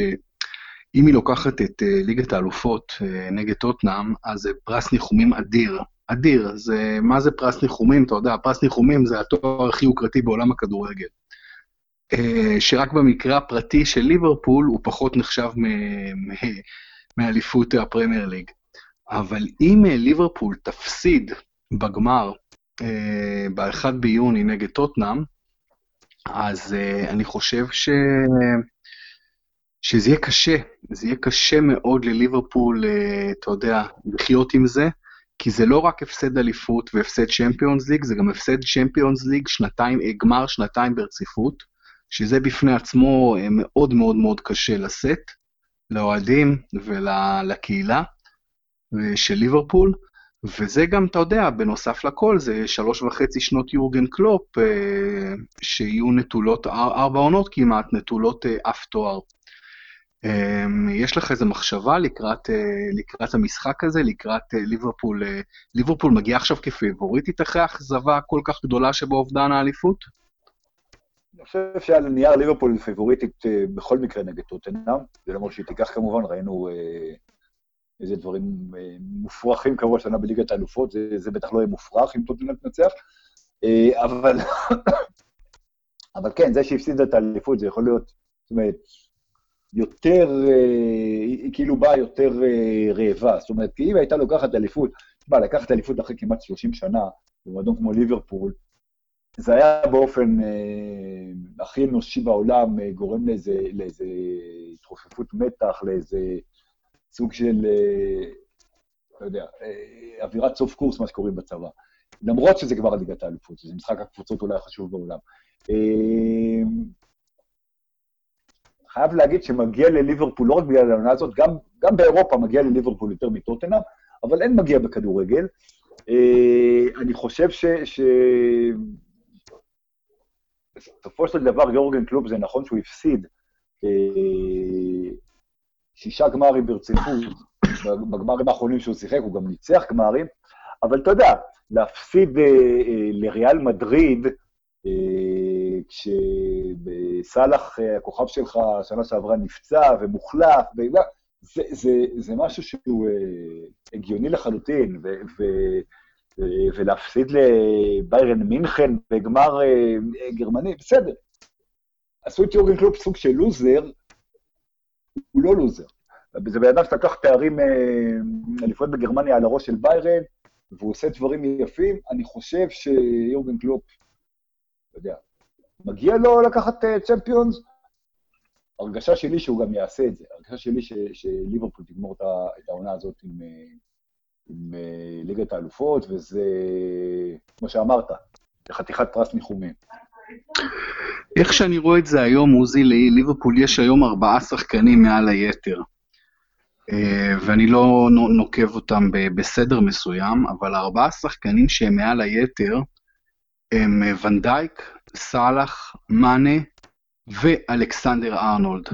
Speaker 1: אם היא לוקחת את ליגת האלופות נגד טוטנאם, אז זה פרס ניחומים אדיר. אדיר. זה, מה זה פרס ניחומים? אתה יודע, פרס ניחומים זה התואר הכי יוקרתי בעולם הכדורגל. Uh, שרק במקרה הפרטי של ליברפול הוא פחות נחשב מאליפות הפרמייר ליג. אבל אם ליברפול תפסיד בגמר ב-1 ביוני נגד טוטנאם, אז אני חושב ש... שזה יהיה קשה, זה יהיה קשה מאוד לליברפול, אתה יודע, לחיות עם זה, כי זה לא רק הפסד אליפות והפסד צ'מפיונס ליג, זה גם הפסד צ'מפיונס ליג שנתיים, גמר שנתיים ברציפות, שזה בפני עצמו מאוד מאוד מאוד קשה לשאת, לאוהדים ולקהילה של ליברפול, וזה גם, אתה יודע, בנוסף לכל, זה שלוש וחצי שנות יורגן קלופ, שיהיו נטולות, ארבע עונות כמעט, נטולות אף תואר. אמ, יש לך איזה מחשבה לקראת, אה, לקראת המשחק הזה, לקראת אה, ליברפול? אה, ליברפול מגיע עכשיו כפייבוריטית אחרי האכזבה כל כך גדולה שבאובדן האליפות?
Speaker 2: אני חושב שעל נייר ליברפול פייבוריטית בכל מקרה נגד טוטנאם, זה אומר שהיא תיקח כמובן, ראינו איזה דברים מופרכים קרו השנה בליגת האלופות, זה, זה בטח לא יהיה מופרך אם טוטנאם תנצח, אבל, אבל כן, זה שהפסידה את האליפות זה יכול להיות, זאת אומרת, יותר, אה, היא כאילו באה יותר אה, רעבה. זאת אומרת, כי אם הייתה לוקחת אליפות, תשמע, לקחת אליפות אחרי כמעט 30 שנה, במועדון כמו ליברפול, זה היה באופן אה, הכי אנושי בעולם, אה, גורם לאיזה, לאיזה התרופפות מתח, לאיזה סוג של, אה, לא יודע, אה, אווירת סוף קורס, מה שקוראים בצבא. למרות שזה כבר ליגת האליפות, זה משחק הקבוצות אולי החשוב בעולם. אה, חייב להגיד שמגיע לליברפול, לא רק בגלל העונה הזאת, גם, גם באירופה מגיע לליברפול יותר מטוטנאם, אבל אין מגיע בכדורגל. אה, אני חושב ש... ש... בסופו של דבר יורגן קלוב, זה נכון שהוא הפסיד אה, שישה גמרים ברציפות, בגמרים האחרונים שהוא שיחק, הוא גם ניצח גמרים, אבל אתה יודע, להפסיד אה, לריאל מדריד, כשסאלח, אה, הכוכב שלך, שנה שעברה נפצע ומוחלף, זה, זה, זה משהו שהוא אה, הגיוני לחלוטין, ו, ו, ו, ולהפסיד לביירן מינכן בגמר אה, גרמני, בסדר. עשו את יורגן קלופ סוג של לוזר, הוא לא לוזר. זה בן אדם שלקח תארים, אליפויות בגרמניה על הראש של ביירן, והוא עושה דברים יפים. אני חושב שיורגן קלופ אתה יודע, מגיע לו לקחת צ'מפיונס, אה, הרגשה שלי שהוא גם יעשה את זה, הרגשה שלי שליברפול תגמור את העונה הזאת עם, אה, עם אה, ליגת האלופות, וזה, כמו שאמרת, זה חתיכת פרס ניחומים.
Speaker 1: איך שאני רואה את זה היום, עוזי, לליברפול יש היום ארבעה שחקנים מעל היתר. ואני לא נוקב אותם בסדר מסוים, אבל ארבעה שחקנים שהם מעל היתר, הם אה, ונדייק, סאלח, מאנה ואלכסנדר ארנולד.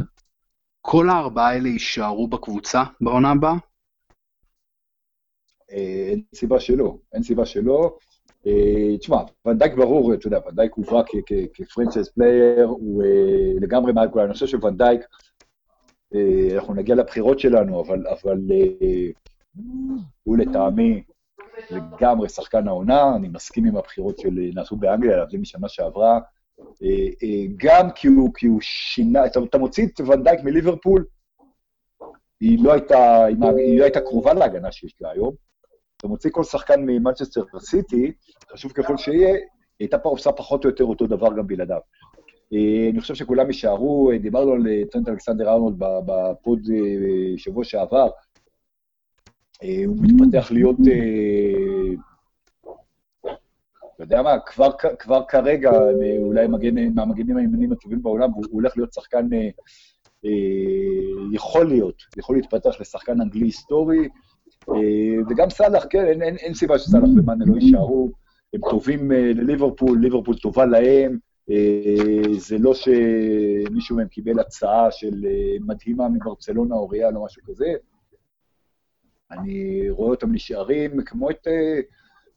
Speaker 1: כל הארבעה האלה יישארו בקבוצה בעונה הבאה?
Speaker 2: אה, אין סיבה שלא, אין סיבה שלא. אה, תשמע, ואן דייק ברור, אתה יודע, ואן דייק הובא כ franchise player, הוא לגמרי מעל כולם. אני חושב שוואן דייק, אנחנו נגיע לבחירות שלנו, אבל הוא לטעמי לגמרי שחקן העונה, אני מסכים עם הבחירות שנעשו באנגליה, להבדיל משנה שעברה, אה, אה, גם כי הוא, כי הוא שינה, אתה, אתה מוציא את ואן דייק מליברפול, היא לא הייתה, היא לא הייתה קרובה להגנה שיש לה היום. אתה מוציא כל שחקן ממנצ'סטר סיטי, חשוב ככל שיהיה, היא הייתה פה עושה פחות או יותר אותו דבר גם בלעדיו. אה, אני חושב שכולם יישארו, דיברנו על טרנט אלכסנדר ארנולד בפוד שבוע שעבר, אה, הוא מתפתח להיות, אה, אתה יודע מה, כבר, כבר כרגע, אולי מגן, מהמגנים הימנים הטובים בעולם, הוא הולך להיות שחקן, אה, יכול להיות, יכול להתפתח לשחקן אנגלי היסטורי, וגם סאלח, כן, אין, אין, אין סיבה שסאלח ומאנה לא יישארו, הם טובים לליברפול, ליברפול טובה להם, זה לא שמישהו מהם קיבל הצעה של מדהימה מברצלונה או ריאל או משהו כזה, אני רואה אותם נשארים, כמו את אה,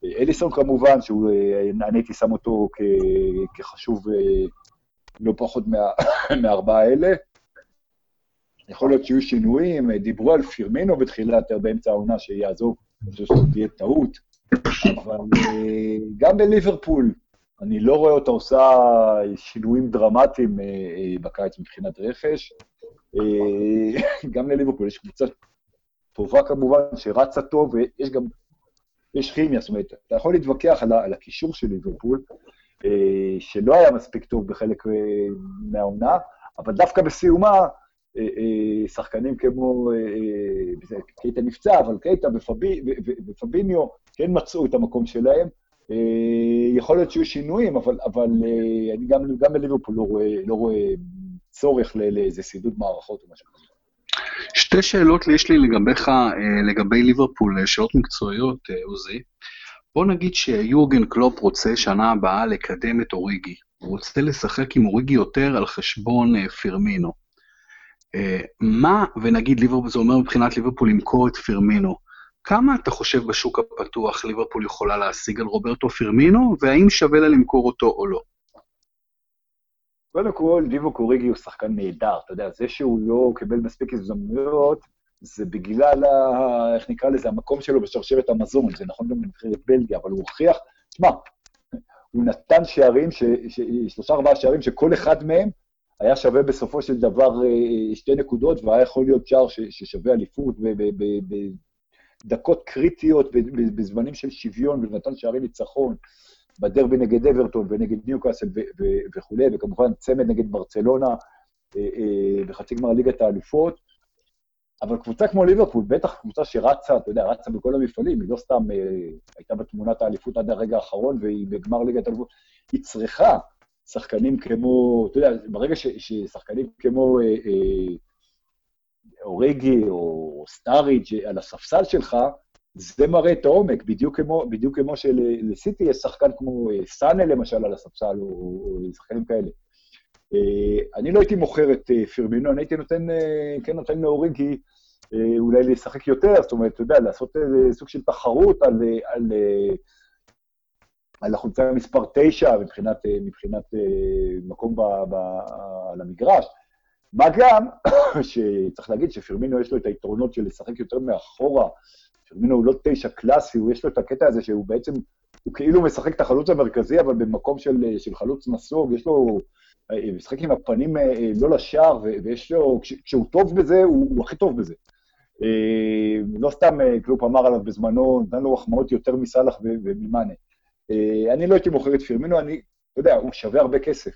Speaker 2: אליסון כמובן, שהוא, אה, הייתי שם אותו כ, כחשוב אה, לא פחות מה, מהארבעה האלה. יכול להיות שיהיו שינויים, דיברו על פירמינו בתחילת, באמצע העונה שיעזוב, אני חושב שזו תהיה טעות, אבל גם בליברפול, אני לא רואה אותה עושה שינויים דרמטיים בקיץ מבחינת רכש. גם לליברפול יש קבוצה טובה כמובן, שרצה טוב, ויש גם, יש כימיה, זאת אומרת, אתה יכול להתווכח על, על הקישור של ליברפול, אה, שלא היה מספיק טוב בחלק אה, מהעונה, אבל דווקא בסיומה, אה, שחקנים כמו, קייטה נפצע, אבל קייטה ופבי, ופביניו כן מצאו את המקום שלהם. יכול להיות שיהיו שינויים, אבל, אבל אני גם, גם בליברפול לא רואה, לא רואה צורך לאיזה סידוד מערכות או משהו כזה.
Speaker 1: שתי שאלות יש לי לגביך, לגבי ליברפול, שאלות מקצועיות, עוזי. בוא נגיד שיורגן קלופ רוצה שנה הבאה לקדם את אוריגי. הוא רוצה לשחק עם אוריגי יותר על חשבון פירמינו. מה, ונגיד ליברפול, זה אומר מבחינת ליברפול למכור את פירמינו, כמה אתה חושב בשוק הפתוח ליברפול יכולה להשיג על רוברטו פירמינו, והאם שווה לה למכור אותו או לא?
Speaker 2: קודם כל, דיבו קוריגי הוא שחקן נהדר, אתה יודע, זה שהוא לא קיבל מספיק הזדמנויות, זה בגלל, ה, איך נקרא לזה, המקום שלו בשרשרת המזון, זה נכון גם בנבחרת בלגיה, אבל הוא הוכיח, תשמע, הוא נתן שערים, ש, ש, שלושה ארבעה שערים, שכל אחד מהם היה שווה בסופו של דבר אה, שתי נקודות, והיה יכול להיות שער ש, ששווה אליפות בדקות קריטיות, בזמנים של שוויון, ונתן שערי ניצחון, בדרבי נגד אברטון ונגד ניוקאסל וכולי, וכמובן צמד נגד ברצלונה אה, אה, בחצי גמר ליגת האלופות. אבל קבוצה כמו ליברפול, בטח קבוצה שרצה, אתה יודע, רצה בכל המפעלים, היא לא סתם אה, הייתה בתמונת האליפות עד הרגע האחרון, והיא בגמר ליגת האליפות, היא צריכה שחקנים כמו, אתה יודע, ברגע ש, ששחקנים כמו אה, אה, אורגי או סטאריג' על הספסל שלך, זה מראה את העומק, בדיוק כמו, בדיוק כמו שלסיטי יש שחקן כמו אה, סאנה למשל על הספסל, או, או, שחקנים כאלה. אה, אני לא הייתי מוכר את אה, פירמינו, אני הייתי נותן, אה, כן נותן לאוריגי אולי לשחק יותר, זאת אומרת, אתה יודע, לעשות סוג של תחרות על, על, על החולצה מספר 9 מבחינת, מבחינת מקום ב, ב, על המגרש. מה גם שצריך להגיד שפירמינו יש לו את היתרונות של לשחק יותר מאחורה. פירמינו הוא לא תשע קלאסי, הוא יש לו את הקטע הזה שהוא בעצם, הוא כאילו משחק את החלוץ המרכזי, אבל במקום של, של חלוץ נסוג, יש לו משחק עם הפנים אה, לא לשער, ויש לו, כשהוא טוב בזה, הוא, הוא הכי טוב בזה. אה, לא סתם אה, קלופ אמר עליו בזמנו, נתן לו החמאות יותר מסאלח וממאנה. אני לא הייתי מוכר את פירמינו, אני, אתה יודע, הוא שווה הרבה כסף.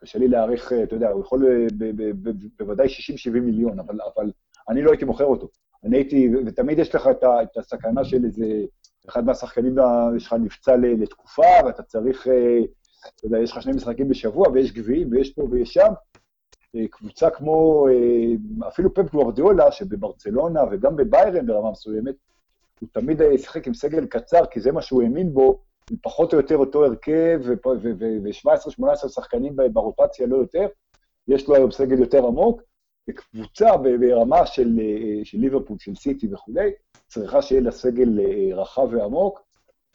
Speaker 2: קשה לי להעריך, אתה יודע, הוא יכול בוודאי 60-70 מיליון, אבל, אבל אני לא הייתי מוכר אותו. אני הייתי, ותמיד יש לך את הסכנה של איזה, אחד מהשחקנים שלך נפצע לתקופה, ואתה צריך אתה יודע, יש לך שני משחקים בשבוע, ויש גביעים, ויש פה ויש שם. אה, קבוצה כמו, אה, אפילו פפ גוורדיולה, שבברצלונה וגם בביירן ברמה מסוימת, הוא תמיד שיחק עם סגל קצר, כי זה מה שהוא האמין בו, פחות או יותר אותו הרכב, ו-17-18 שחקנים ברוטציה, לא יותר. יש לו היום סגל יותר עמוק, וקבוצה ברמה של, אה, של ליברפול, של סיטי וכולי, צריכה שיהיה לה סגל רחב ועמוק.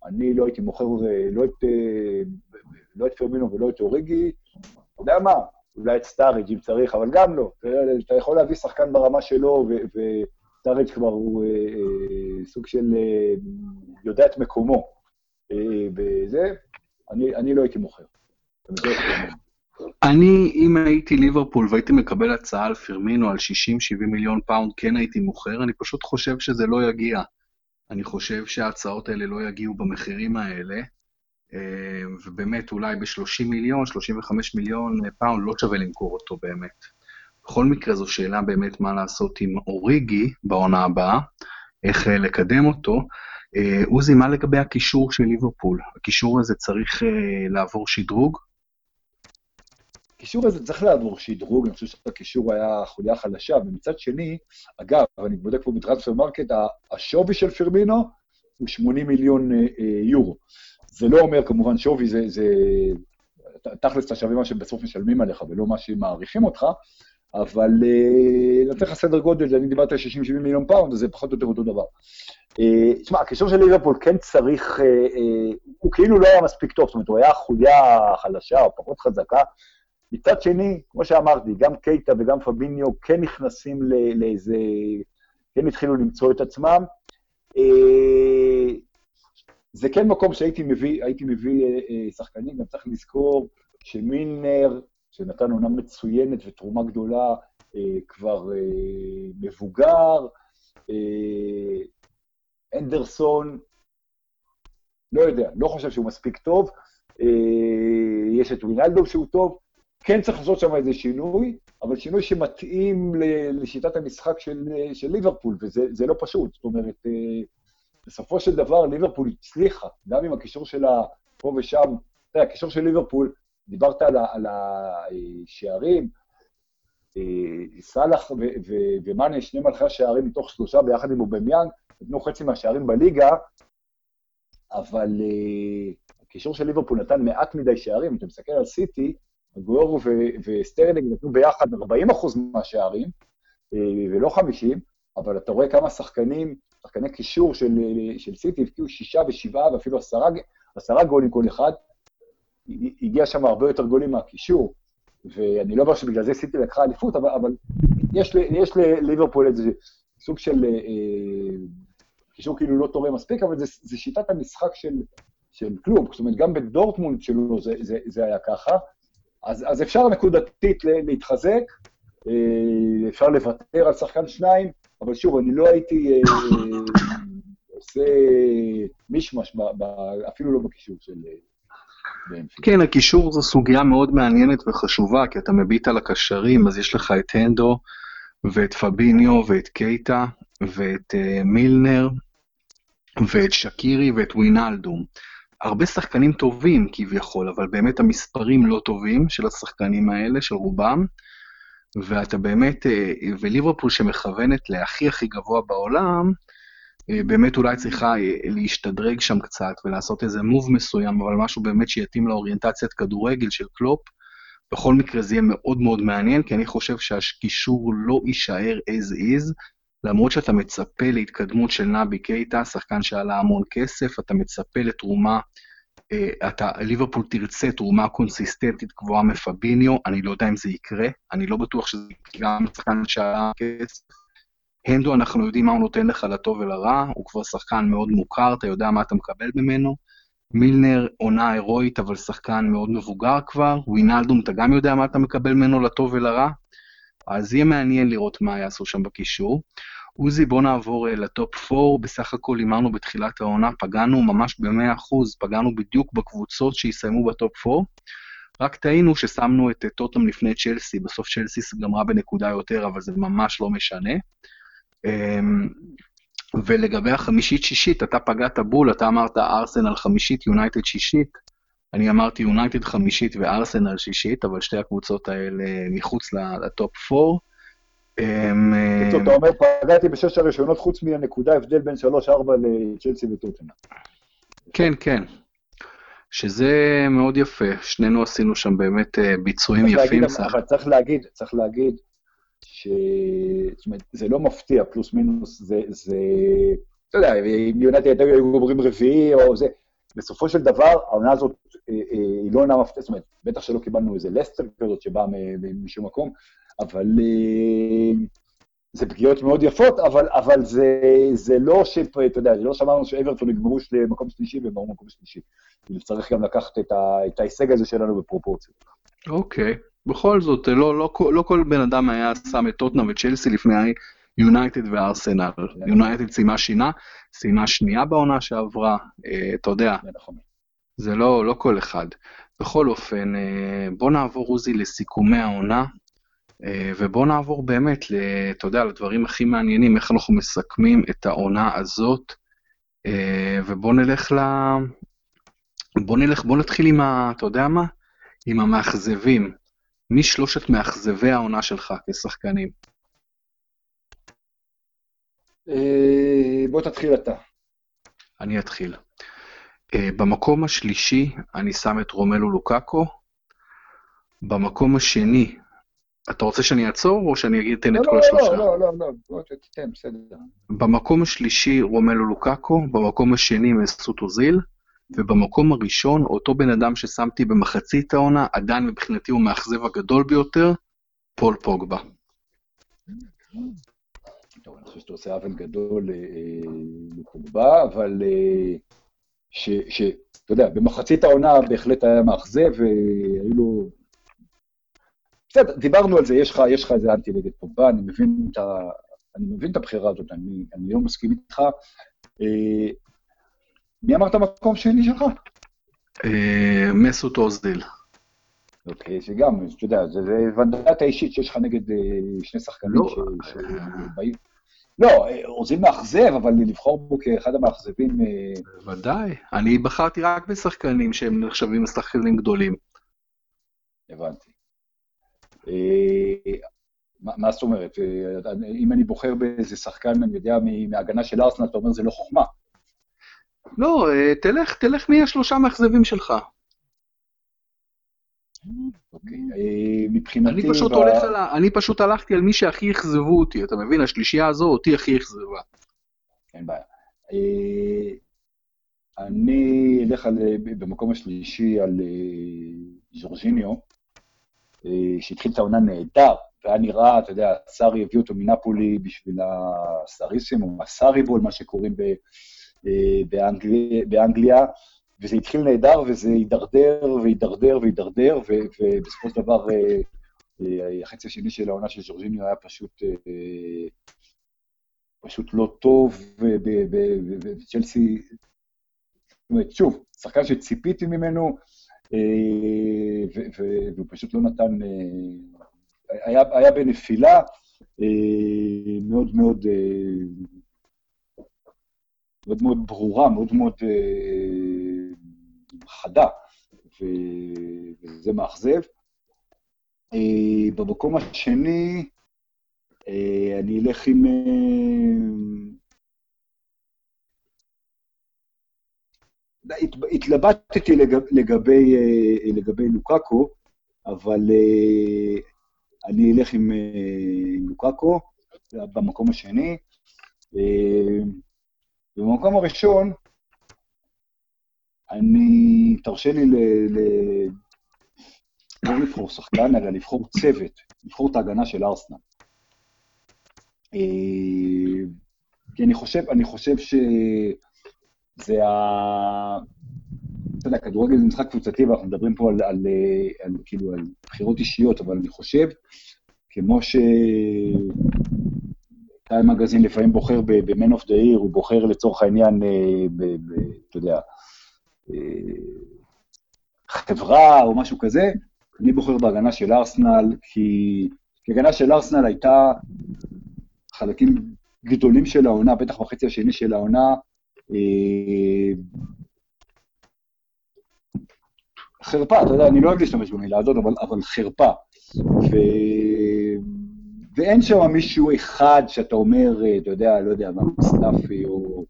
Speaker 2: אני לא הייתי מוכר לא את לא את פרמינו ולא את אוריגי, אתה יודע מה, אולי את סטאריג' אם צריך, אבל גם לא. אתה יכול להביא שחקן ברמה שלו, וסטארידג' כבר הוא אה, אה, סוג של אה, יודע את מקומו. וזה, אני, אני לא הייתי מוכר.
Speaker 1: אני, אם הייתי ליברפול והייתי מקבל הצעה על פירמינו על 60-70 מיליון פאונד, כן הייתי מוכר, אני פשוט חושב שזה לא יגיע. אני חושב שההצעות האלה לא יגיעו במחירים האלה. אה, ובאמת אולי ב-30 מיליון, 35 מיליון פאונד לא שווה למכור אותו באמת. בכל מקרה זו שאלה באמת מה לעשות עם אוריגי בעונה הבאה, איך אה, לקדם אותו. אה, עוזי, מה לגבי הקישור של ליברפול? הקישור הזה צריך לעבור שדרוג?
Speaker 2: הקישור הזה צריך לעבור שדרוג, אני חושב שהקישור היה חוליה חלשה, ומצד שני, אגב, אני בודק פה בטרנספר מרקט, השווי של פירמינו הוא 80 מיליון יורו. זה לא אומר כמובן שווי, זה, זה תכלס אתה שווה מה שבסוף משלמים עליך ולא מה שמעריכים אותך, אבל אה, נותן לך סדר גודל, אני דיברתי על 60-70 מיליון פאונד, זה פחות או יותר אותו דבר. אה, תשמע, הקישור של ליברפול כן צריך, אה, הוא כאילו לא היה מספיק טוב, זאת אומרת, הוא היה חוליה חלשה או פחות חזקה. מצד שני, כמו שאמרתי, גם קייטה וגם פביניו כן נכנסים לאיזה, כן התחילו למצוא את עצמם. זה כן מקום שהייתי מביא, מביא אה, אה, שחקנים, גם צריך לזכור שמילנר, שנתן עונה מצוינת ותרומה גדולה, כבר מבוגר, אנדרסון, לא יודע, לא חושב שהוא מספיק טוב, יש את וינלדו שהוא טוב, כן צריך לעשות שם איזה שינוי, אבל שינוי שמתאים לשיטת המשחק של, של ליברפול, וזה לא פשוט. זאת אומרת, אה, בסופו של דבר ליברפול הצליחה, גם עם הקישור שלה פה ושם. אתה יודע, הקישור של ליברפול, דיברת על, על השערים, אה, סאלח ומאנה, שני מלכי השערים מתוך שלושה ביחד עם אובמיאנג, נתנו חצי מהשערים בליגה, אבל uh, הקישור של ליברפול נתן מעט מדי שערים, אתה מסתכל על סיטי, אגוארו וסטרלינג נתנו ביחד 40% מהשערים, אה, ולא 50, אבל אתה רואה כמה שחקנים, שחקני קישור של, של סיטי הבקיעו שישה ושבעה ואפילו עשרה, עשרה גולים כל אחד, הגיע שם הרבה יותר גולים מהקישור, ואני לא אומר שבגלל זה סיטי לקחה אליפות, אבל, אבל יש, יש לליברפול איזה סוג של אה, קישור כאילו לא תורם מספיק, אבל זה, זה שיטת המשחק של, של קלוב, זאת אומרת, גם בדורטמונד שלו זה, זה, זה היה ככה, אז, אז אפשר נקודתית להתחזק, אה, אפשר לוותר על שחקן שניים, אבל שוב, אני לא הייתי אה, עושה מישמש, אפילו לא בקישור של... אה,
Speaker 1: כן, הקישור זו סוגיה מאוד מעניינת וחשובה, כי אתה מביט על הקשרים, אז יש לך את הנדו, ואת פביניו, ואת קייטה, ואת מילנר, ואת שקירי, ואת ווינלדום. הרבה שחקנים טובים כביכול, אבל באמת המספרים לא טובים של השחקנים האלה, של רובם, ואתה באמת, אה, וליברפול שמכוונת להכי הכי גבוה בעולם, אה, באמת אולי צריכה אה, להשתדרג שם קצת ולעשות איזה מוב מסוים, אבל משהו באמת שיתאים לאוריינטציית כדורגל של קלופ. בכל מקרה זה יהיה מאוד מאוד מעניין, כי אני חושב שהקישור לא יישאר as is, למרות שאתה מצפה להתקדמות של נבי קייטה, שחקן שעלה המון כסף, אתה מצפה לתרומה, אה, אתה, ליברפול תרצה תרומה קונסיסטנטית גבוהה מפביניו, אני לא יודע אם זה יקרה, אני לא בטוח שזה גם שחקן שעלה כסף. הנדו, אנחנו יודעים מה הוא נותן לך לטוב ולרע, הוא כבר שחקן מאוד מוכר, אתה יודע מה אתה מקבל ממנו. מילנר, עונה הירואית, אבל שחקן מאוד מבוגר כבר. ווינלדום, אתה גם יודע מה אתה מקבל ממנו לטוב ולרע. אז יהיה מעניין לראות מה יעשו שם בקישור. עוזי, בוא נעבור uh, ל top 4, בסך הכל הימרנו בתחילת העונה, פגענו ממש ב-100%, פגענו בדיוק בקבוצות שיסיימו ב top 4, רק טעינו ששמנו את uh, טוטם לפני צ'לסי, בסוף צ'לסי גמרה בנקודה יותר, אבל זה ממש לא משנה. Um, ולגבי החמישית-שישית, אתה פגעת בול, אתה אמרת ארסנל חמישית, יונייטד שישית. אני אמרתי יונייטד חמישית וארסנל שישית, אבל שתי הקבוצות האלה מחוץ לטופ 4.
Speaker 2: אתה אומר, פגעתי בשש הראשונות חוץ מהנקודה, הבדל בין 3-4 לצ'לסי וטוטנה.
Speaker 1: כן, כן. שזה מאוד יפה, שנינו עשינו שם באמת אה, ביצועים יפים.
Speaker 2: אבל צריך להגיד, צריך להגיד, ש... זאת אומרת, זה לא מפתיע, פלוס מינוס, זה, זה... אתה יודע, אם יונתן היו גומרים רביעי או זה, בסופו של דבר, העונה הזאת אה, אה, היא לא עונה מפתיעה, זאת אומרת, בטח שלא קיבלנו איזה לסטר כזאת שבאה משום מקום, אבל אה, זה פגיעות מאוד יפות, אבל, אבל זה, זה לא ש... אתה יודע, לא שאמרנו שאברטון יגמרו למקום שלישי והם באו מקום שלישי. צריך גם לקחת את, ה, את ההישג הזה שלנו בפרופורציות.
Speaker 1: אוקיי. Okay. בכל זאת, לא, לא, לא כל בן אדם היה שם את טוטנאם וצ'לסי לפני יונייטד וארסנל. יונייטד סיימה שינה, סיימה שנייה בעונה שעברה, אה, אתה יודע. נכון. זה לא, לא כל אחד. בכל אופן, אה, בוא נעבור, עוזי, לסיכומי העונה. אה, ובואו נעבור באמת, אתה יודע, לדברים הכי מעניינים, איך אנחנו מסכמים את העונה הזאת, ובואו נלך ל... בואו נלך, בואו נתחיל עם ה... אתה יודע מה? עם המאכזבים. מי שלושת מאכזבי העונה שלך כשחקנים?
Speaker 2: אה, בוא תתחיל אתה.
Speaker 1: אני אתחיל. במקום השלישי אני שם את רומלו לוקאקו. במקום השני אתה רוצה שאני אעצור, או שאני אגיד, תן את
Speaker 2: לא,
Speaker 1: כל
Speaker 2: לא,
Speaker 1: השלושה?
Speaker 2: לא, לא, לא, לא, תן, בסדר.
Speaker 1: במקום השלישי רומלו לוקאקו, במקום השני מסות אוזיל, ובמקום הראשון, אותו בן אדם ששמתי במחצית העונה, עדיין מבחינתי הוא המאכזב הגדול ביותר, פול פוגבה.
Speaker 2: טוב, אני חושב שאתה עושה עוול גדול אה, אה, לפוגבה, אבל אה, שאתה יודע, במחצית העונה בהחלט היה מאכזב, והיו לו בסדר, דיברנו על זה, יש לך, יש לך איזה אנטי נגד פוגבה, אני מבין את, ה, אני מבין את הבחירה הזאת, אני, אני לא מסכים איתך. אה, מי אמרת מקום שני שלך?
Speaker 1: אה, מסות אוזדיל.
Speaker 2: אוקיי, זה גם, אתה יודע, זה, זה ונדטה אישית שיש לך נגד אה, שני שחקנים
Speaker 1: לא,
Speaker 2: ש... שבאים. לא, אוזיל מאכזב, אבל לבחור בו כאחד המאכזבים... אה,
Speaker 1: בוודאי. אני בחרתי רק בשחקנים שהם נחשבים לשחקנים גדולים.
Speaker 2: הבנתי. אה, מה זאת אומרת? אה, אם אני בוחר באיזה שחקן, אני יודע, מההגנה של ארסנל, אתה אומר זה לא חוכמה.
Speaker 1: לא, תלך, תלך מי השלושה המאכזבים שלך.
Speaker 2: אוקיי. אה, מבחינתי...
Speaker 1: אני פשוט הולך על ה... אני פשוט הלכתי על מי שהכי אכזבו אותי, אתה מבין? השלישייה הזו אותי הכי אכזבה.
Speaker 2: אין בעיה. אה, אני אלך על, אה, במקום השלישי על ז'ורג'יניו, שהתחיל את העונה נהדר, והיה נראה, אתה יודע, סארי הביא אותו מנפולי בשביל הסאריסים, או הסאריבול, מה שקוראים באנגליה, וזה התחיל נהדר, וזה הידרדר והידרדר והידרדר, ובסופו של דבר אה, אה, החצי השני של העונה של ז'ורג'יניו היה פשוט... אה, פשוט לא טוב, וצ'לסי, זאת אומרת, שוב, שחקן שציפיתי ממנו, והוא פשוט לא נתן, היה, היה בנפילה מאוד מאוד, מאוד מאוד ברורה, מאוד מאוד חדה, וזה מאכזב. אה, במקום השני, אה, אני אלך עם... אה, הת- התלבטתי לגב- לגבי, לגבי לוקאקו, אבל אני אלך עם, עם לוקאקו במקום השני. במקום הראשון, אני, תרשה לי ל... ל- לא לבחור שחקן, אלא לבחור צוות, לבחור את ההגנה של ארסנל. אה, כי אני חושב, אני חושב שזה ה... אתה יודע, כדורגל זה משחק קבוצתי, ואנחנו מדברים פה על, על, על, כאילו, על בחירות אישיות, אבל אני חושב, כמו ש... טיים מגזין לפעמים בוחר ב-Man of the Year, הוא בוחר לצורך העניין, אה, אתה יודע, חברה או משהו כזה, אני בוחר בהגנה של ארסנל, כי, הגנה של ארסנל הייתה חלקים גדולים של העונה, בטח בחצי השני של העונה, אה, חרפה, אתה יודע, אני לא אוהב להשתמש במילה הזאת, אבל, אבל חרפה. ו... ואין שם מישהו אחד שאתה אומר, אה, אתה יודע, לא יודע, מה, מסטאפי או,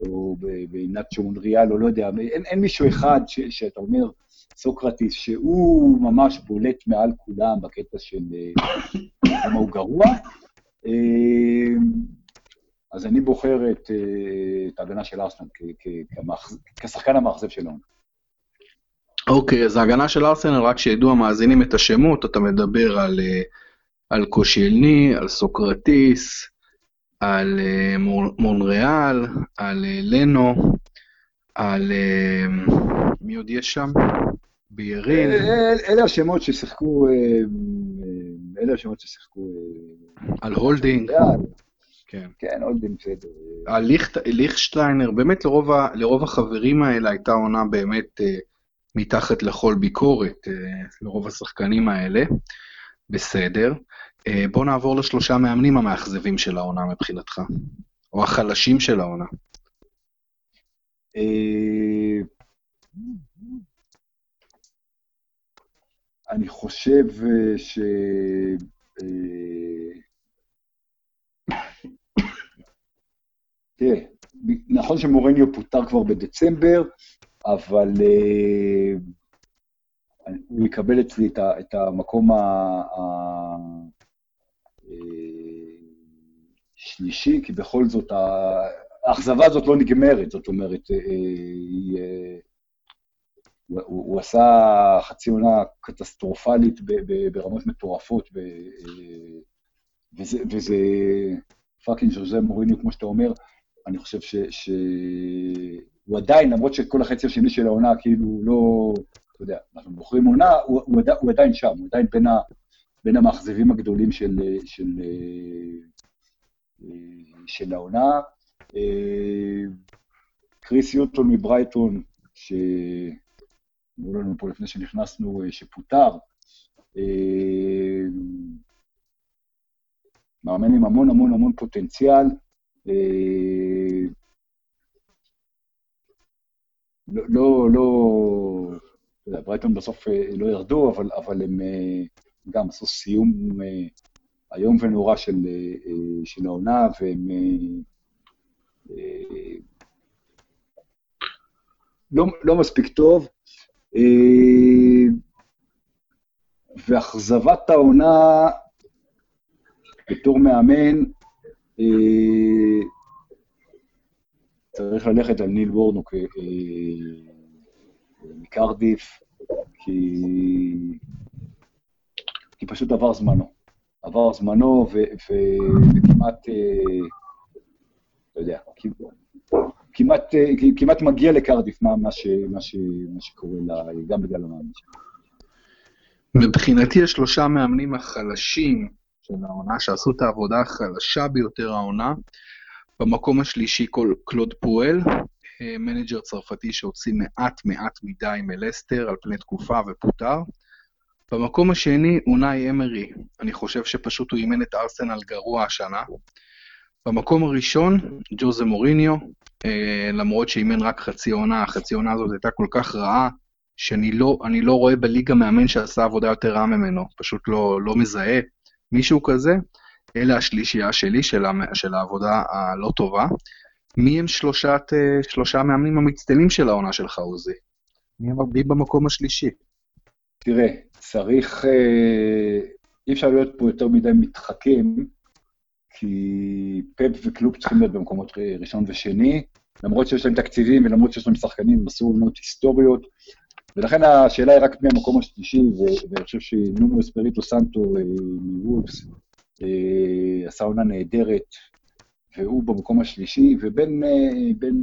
Speaker 2: או בנאצ'ו מונריאל, או לא יודע, אין, אין מישהו אחד ש, שאתה אומר, סוקרטיס, שהוא ממש בולט מעל כולם בקטע של אה, כמה הוא גרוע. אה, אז אני בוחר את, אה, את ההגנה של ארסנל כשחקן המאכזב של.
Speaker 1: אוקיי, אז ההגנה של ארסנל, רק שידעו המאזינים את השמות, אתה מדבר על, על קושיאלני, על סוקרטיס, על אה, מונריאל, על אה, לנו, על... אה, מי עוד יש שם? בליירין.
Speaker 2: אל- אלה השמות ששיחקו, אלה השמות ששיחקו,
Speaker 1: על הולדינג. כן.
Speaker 2: כן, הולדינג בסדר.
Speaker 1: על ליכט, ליכטשטיינר, באמת לרוב, החברים האלה הייתה עונה באמת מתחת לכל ביקורת, לרוב השחקנים האלה. בסדר. אה, בוא נעבור לשלושה מאמנים המאכזבים של העונה מבחינתך, או החלשים של העונה.
Speaker 2: אה, אני חושב אה, ש... אה, תראה, נכון שמורניו פוטר כבר בדצמבר, אבל הוא יקבל אצלי את המקום ה- שלישי, כי בכל זאת האכזבה הזאת לא נגמרת, זאת אומרת, אה, היא, אה, הוא הוא עשה חצי עונה קטסטרופלית ב, ב, ברמות מטורפות, ב, אה, וזה, וזה fucking ז'וז'ה מוריניו, כמו שאתה אומר, אני חושב ש, שהוא עדיין, למרות שכל החצי השני של העונה כאילו לא, אתה יודע, אנחנו בוחרים עונה, הוא, הוא, עדיין, הוא עדיין שם, הוא עדיין בין, ה, בין המאכזבים הגדולים של, של, של העונה. קריס יוטון מברייטון, שאמרו לנו פה לפני שנכנסנו, שפוטר, מאמן עם המון המון המון פוטנציאל. לא, לא, לא, ברייטון בסוף לא ירדו, אבל, אבל הם גם עשו סיום איום ונורא של, של העונה, והם לא, לא מספיק טוב. ואכזבת העונה בתור מאמן, אה, צריך ללכת על ניל וורנוק אה, מקרדיף, כי, כי פשוט עבר זמנו. עבר זמנו וכמעט, אה, לא יודע, כמעט, כמעט מגיע לקרדיף מה, מה, ש, מה, ש, מה שקורה לה, גם בגלל המאמן שלו.
Speaker 1: מבחינתי השלושה מאמנים החלשים של העונה, שעשו את העבודה החלשה ביותר העונה, במקום השלישי קלוד פואל, אה, manager צרפתי שהוציא מעט מעט מדי מלסטר על פני תקופה ופוטר. במקום השני, אונאי אמרי, אני חושב שפשוט הוא אימן את ארסנל גרוע השנה. במקום הראשון, ג'וזה מוריניו, אה, למרות שאימן רק חצי עונה, החצי עונה הזאת הייתה כל כך רעה, שאני לא, לא רואה בליגה מאמן שעשה עבודה יותר רעה ממנו, פשוט לא, לא מזהה מישהו כזה. אלה השלישייה שלי של, של העבודה הלא טובה. מי הם שלושת, אה, שלושה המאמנים המצטיינים של העונה שלך, עוזי? מי במקום השלישי?
Speaker 2: תראה, צריך... אה, אי אפשר להיות פה יותר מדי מתחכם, כי פאפ וקלופ צריכים להיות במקומות ראשון ושני, למרות שיש להם תקציבים ולמרות שיש להם שחקנים, הם עשו עונות היסטוריות, ולכן השאלה היא רק מי המקום השלישי, ואני חושב שנונו אספריטו סנטו אה, מוולפס אה, עשה עונה נהדרת, והוא במקום השלישי, ובין בין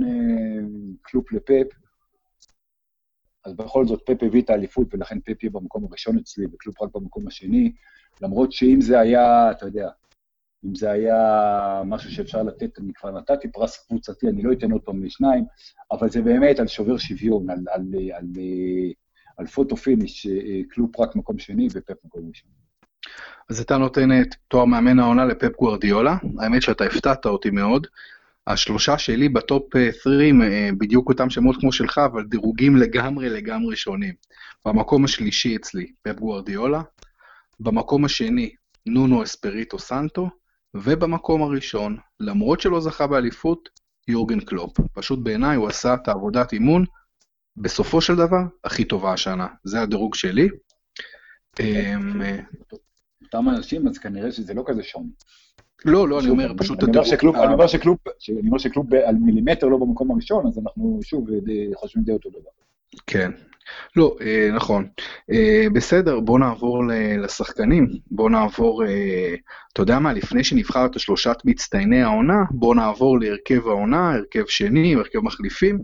Speaker 2: קלופ לפפ, אז בכל זאת פפ הביא את האליפות, ולכן פפ יהיה במקום הראשון אצלי, וקלופ רק במקום השני, למרות שאם זה היה, אתה יודע, אם זה היה משהו שאפשר לתת, אני כבר נתתי פרס קבוצתי, אני לא אתן עוד פעם לשניים, אבל זה באמת על שובר שוויון, על, על, על, על, על פוטו פיניש, קלופ רק מקום שני ופפ מקום ראשון.
Speaker 1: אז אתה נותן את תואר מאמן העונה לפפ גוורדיולה, האמת שאתה הפתעת אותי מאוד. השלושה שלי ב top 3 אה, בדיוק אותם שמות כמו שלך, אבל דירוגים לגמרי לגמרי שונים. במקום השלישי אצלי, פפ גוורדיולה, במקום השני, נונו אספריטו סנטו, ובמקום הראשון, למרות שלא זכה באליפות, יורגן קלופ. פשוט בעיניי הוא עשה את העבודת אימון, בסופו של דבר, הכי טובה השנה. זה הדירוג שלי.
Speaker 2: אמ, אותם אנשים, אז כנראה שזה לא כזה שונה.
Speaker 1: לא, לא, אני אומר, פשוט
Speaker 2: הדירוג... אני אומר שקלופ על מילימטר לא במקום הראשון, אז אנחנו שוב חושבים די אותו דבר.
Speaker 1: כן, לא, אה, נכון. אה, בסדר, בוא נעבור לשחקנים. בוא נעבור, אה, אתה יודע מה, לפני שנבחר את השלושת מצטייני העונה, בוא נעבור להרכב העונה, הרכב שני, הרכב מחליפים.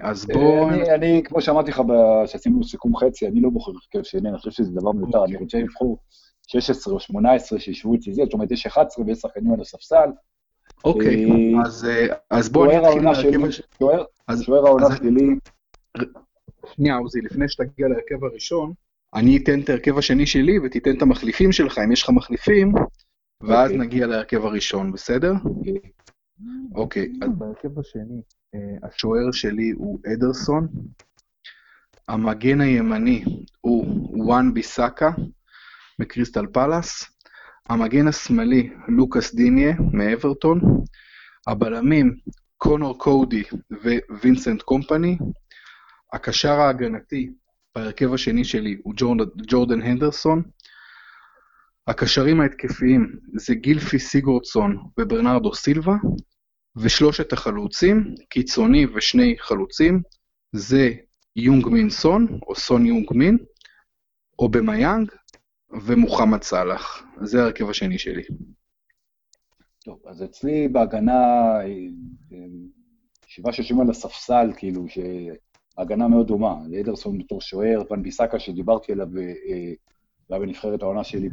Speaker 1: אז בוא...
Speaker 2: אני, אני כמו שאמרתי לך כשעשינו סיכום חצי, אני לא בוחר הרכב שני, אני חושב שזה דבר מיותר, אני רוצה לבחור 16 או 18 שישבו אצלי זה, זאת אומרת, יש 11 ויש שחקנים על הספסל.
Speaker 1: אוקיי, אז בוא נתחיל
Speaker 2: מהרכב... שוער העונה שלי...
Speaker 1: שנייה, עוזי, לפני שתגיע להרכב הראשון, אני אתן את ההרכב השני שלי ותיתן את המחליפים שלך, אם יש לך מחליפים, ואז okay. אוקיי. נגיע להרכב הראשון, בסדר? אוקיי, okay. אז בהרכב השני, אה, השוער שלי הוא אדרסון, המגן הימני הוא וואן ביסאקה מקריסטל פאלאס, המגן השמאלי לוקאס דיניה מאוורטון, הבלמים קונור קודי ווינסנט קומפני, הקשר ההגנתי בהרכב השני שלי הוא ג'ורדן הנדרסון. הקשרים ההתקפיים זה גילפי סיגורדסון וברנרדו סילבה, ושלושת החלוצים, קיצוני ושני חלוצים, זה יונג מין סון, או סון יונג מין, או במיאנג, ומוחמד סאלח. זה ההרכב השני שלי.
Speaker 2: טוב, אז אצלי בהגנה, אה, אה, שבעה שיושבים על הספסל, כאילו, הגנה מאוד דומה, לאדרסון בתור שוער, ון ביסקה שדיברתי עליו, אה, היה בנבחרת העונה שלי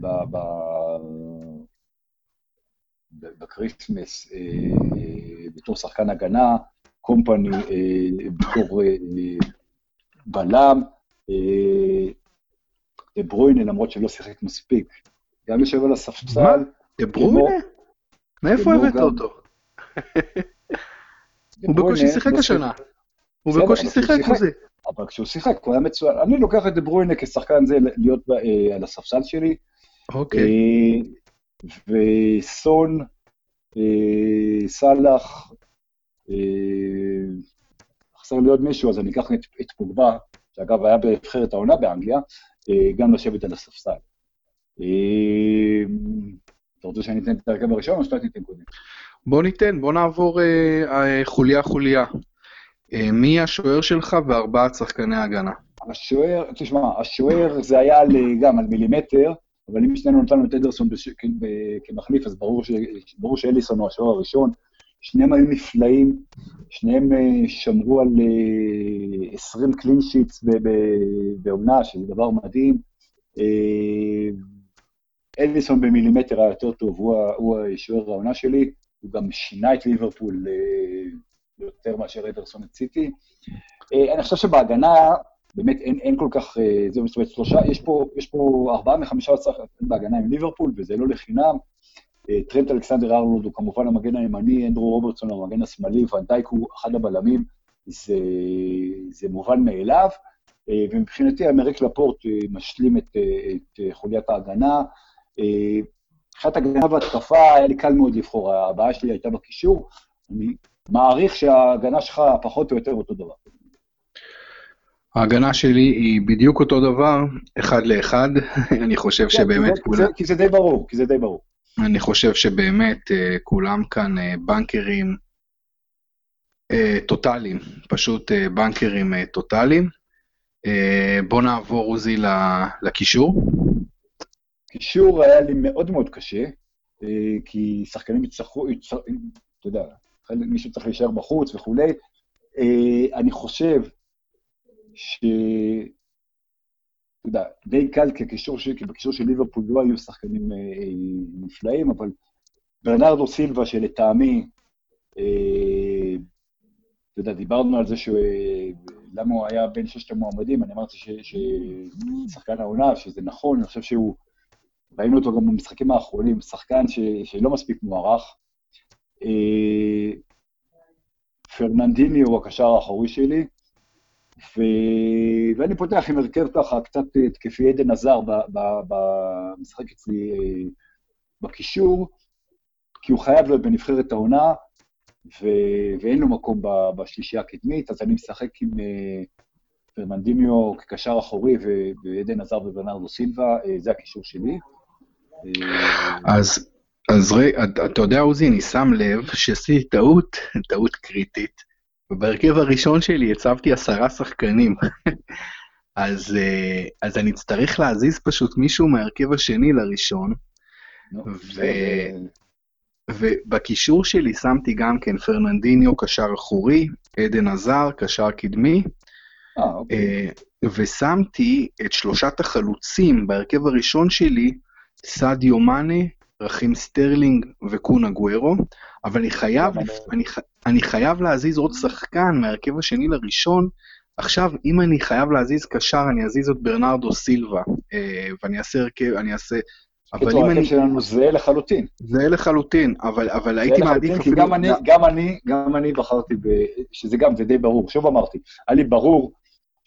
Speaker 2: בקריסמס בתור שחקן הגנה, קומפני בתור בלם, דה ברוינה, למרות שלא שיחק מספיק, גם יושב על הספסל.
Speaker 1: דה ברוינה? מאיפה הבאת אותו? הוא בקושי שיחק השנה. הוא בקושי שיחק, זה.
Speaker 2: אבל כשהוא שיחק, הוא היה מצוין. אני לוקח את דה ברוינה כשחקן זה להיות על הספסל שלי.
Speaker 1: אוקיי.
Speaker 2: וסון, סאלח, חסר לי עוד מישהו, אז אני אקח את פוגבה, שאגב היה בנבחרת העונה באנגליה, גם לשבת על הספסל. אתה רוצה שאני אתן את ההרכב הראשון או שאתה תיתן קודם?
Speaker 1: בוא ניתן, בוא נעבור חוליה-חוליה. מי השוער שלך וארבעת שחקני ההגנה?
Speaker 2: השוער, תשמע, השוער זה היה גם על מילימטר, אבל אם שנינו נתנו את אדרסון כמחליף, אז ברור שאליסון הוא השוער הראשון. שניהם היו נפלאים, שניהם שמרו על 20 קלין שיטס בעונה, שזה דבר מדהים. אליסון במילימטר היה יותר טוב, הוא השוער העונה שלי, הוא גם שינה את ליברפול יותר מאשר אדרסון את סיטי. אני חושב שבהגנה, באמת אין, אין כל כך, זאת אומרת, שלושה, יש פה, ארבעה מחמישה שחקנים בהגנה עם ליברפול, וזה לא לחינם. טרנט אלכסנדר ארלוד הוא כמובן המגן הימני, אנדרו רוברטסון הוא המגן השמאלי, ונדייק הוא אחד הבלמים, זה, זה מובן מאליו. ומבחינתי אמריק לפורט משלים את, את חוליית ההגנה. מבחינת הגנה והתקפה היה לי קל מאוד לבחור, הבעיה שלי הייתה בקישור. אני מעריך שההגנה שלך פחות או יותר אותו דבר.
Speaker 1: ההגנה שלי היא בדיוק אותו דבר, אחד לאחד, אני חושב כן, שבאמת
Speaker 2: כי כולם... כי זה די ברור, כי זה די ברור.
Speaker 1: אני חושב שבאמת כולם כאן בנקרים טוטאליים, פשוט בנקרים טוטאליים. בוא נעבור, עוזי, לקישור.
Speaker 2: קישור היה לי מאוד מאוד קשה, כי שחקנים יצטרכו, אתה יודע, מישהו צריך להישאר בחוץ וכולי. אני חושב ש... אתה יודע, די קל כקישור, כי בקישור של ליברפול לא היו שחקנים נפלאים, אבל ברנרדו סילבה, שלטעמי, אתה יודע, דיברנו על זה שהוא... למה הוא היה בין ששת המועמדים, אני אמרתי ששחקן העונה, שזה נכון, אני חושב שהוא, ראינו אותו גם במשחקים האחרונים, שחקן ש, שלא מספיק מוערך. אה, פרננדיני הוא הקשר האחורי שלי, ו... ואני פותח עם הרכב ככה קצת התקפי עדן עזר במשחק אצלי אה, בקישור, כי הוא חייב להיות בנבחרת העונה, ו... ואין לו מקום בשלישייה הקדמית, אז אני משחק עם uh, פרמנדימיו כקשר אחורי ועדן עזר וברנרדו סילבה, זה הקישור שלי.
Speaker 1: אז, אז רי, אתה יודע, עוזי, אני שם לב שעשיתי טעות, טעות קריטית, ובהרכב הראשון שלי הצבתי עשרה שחקנים. אז, אז אני אצטרך להזיז פשוט מישהו מההרכב השני לראשון, ו... ובקישור שלי שמתי גם כן פרננדיניו, קשר אחורי, אדן הזאר, קשר קדמי,
Speaker 2: אה, אוקיי.
Speaker 1: ושמתי את שלושת החלוצים בהרכב הראשון שלי, סאדיו מאנה, רחים סטרלינג וקון אגוארו, אבל אני חייב, אני, אני חייב להזיז עוד שחקן מההרכב השני לראשון. עכשיו, אם אני חייב להזיז קשר, אני אזיז את ברנרדו סילבה, אה, ואני אעשה הרכב, אני אעשה
Speaker 2: אבל אם אני... שלנו זהה לחלוטין.
Speaker 1: זהה לחלוטין, אבל, אבל הייתי מעדיף
Speaker 2: אפילו... כי גם אני, גם אני, גם אני בחרתי, ב... שזה גם, זה די ברור. שוב אמרתי, היה לי ברור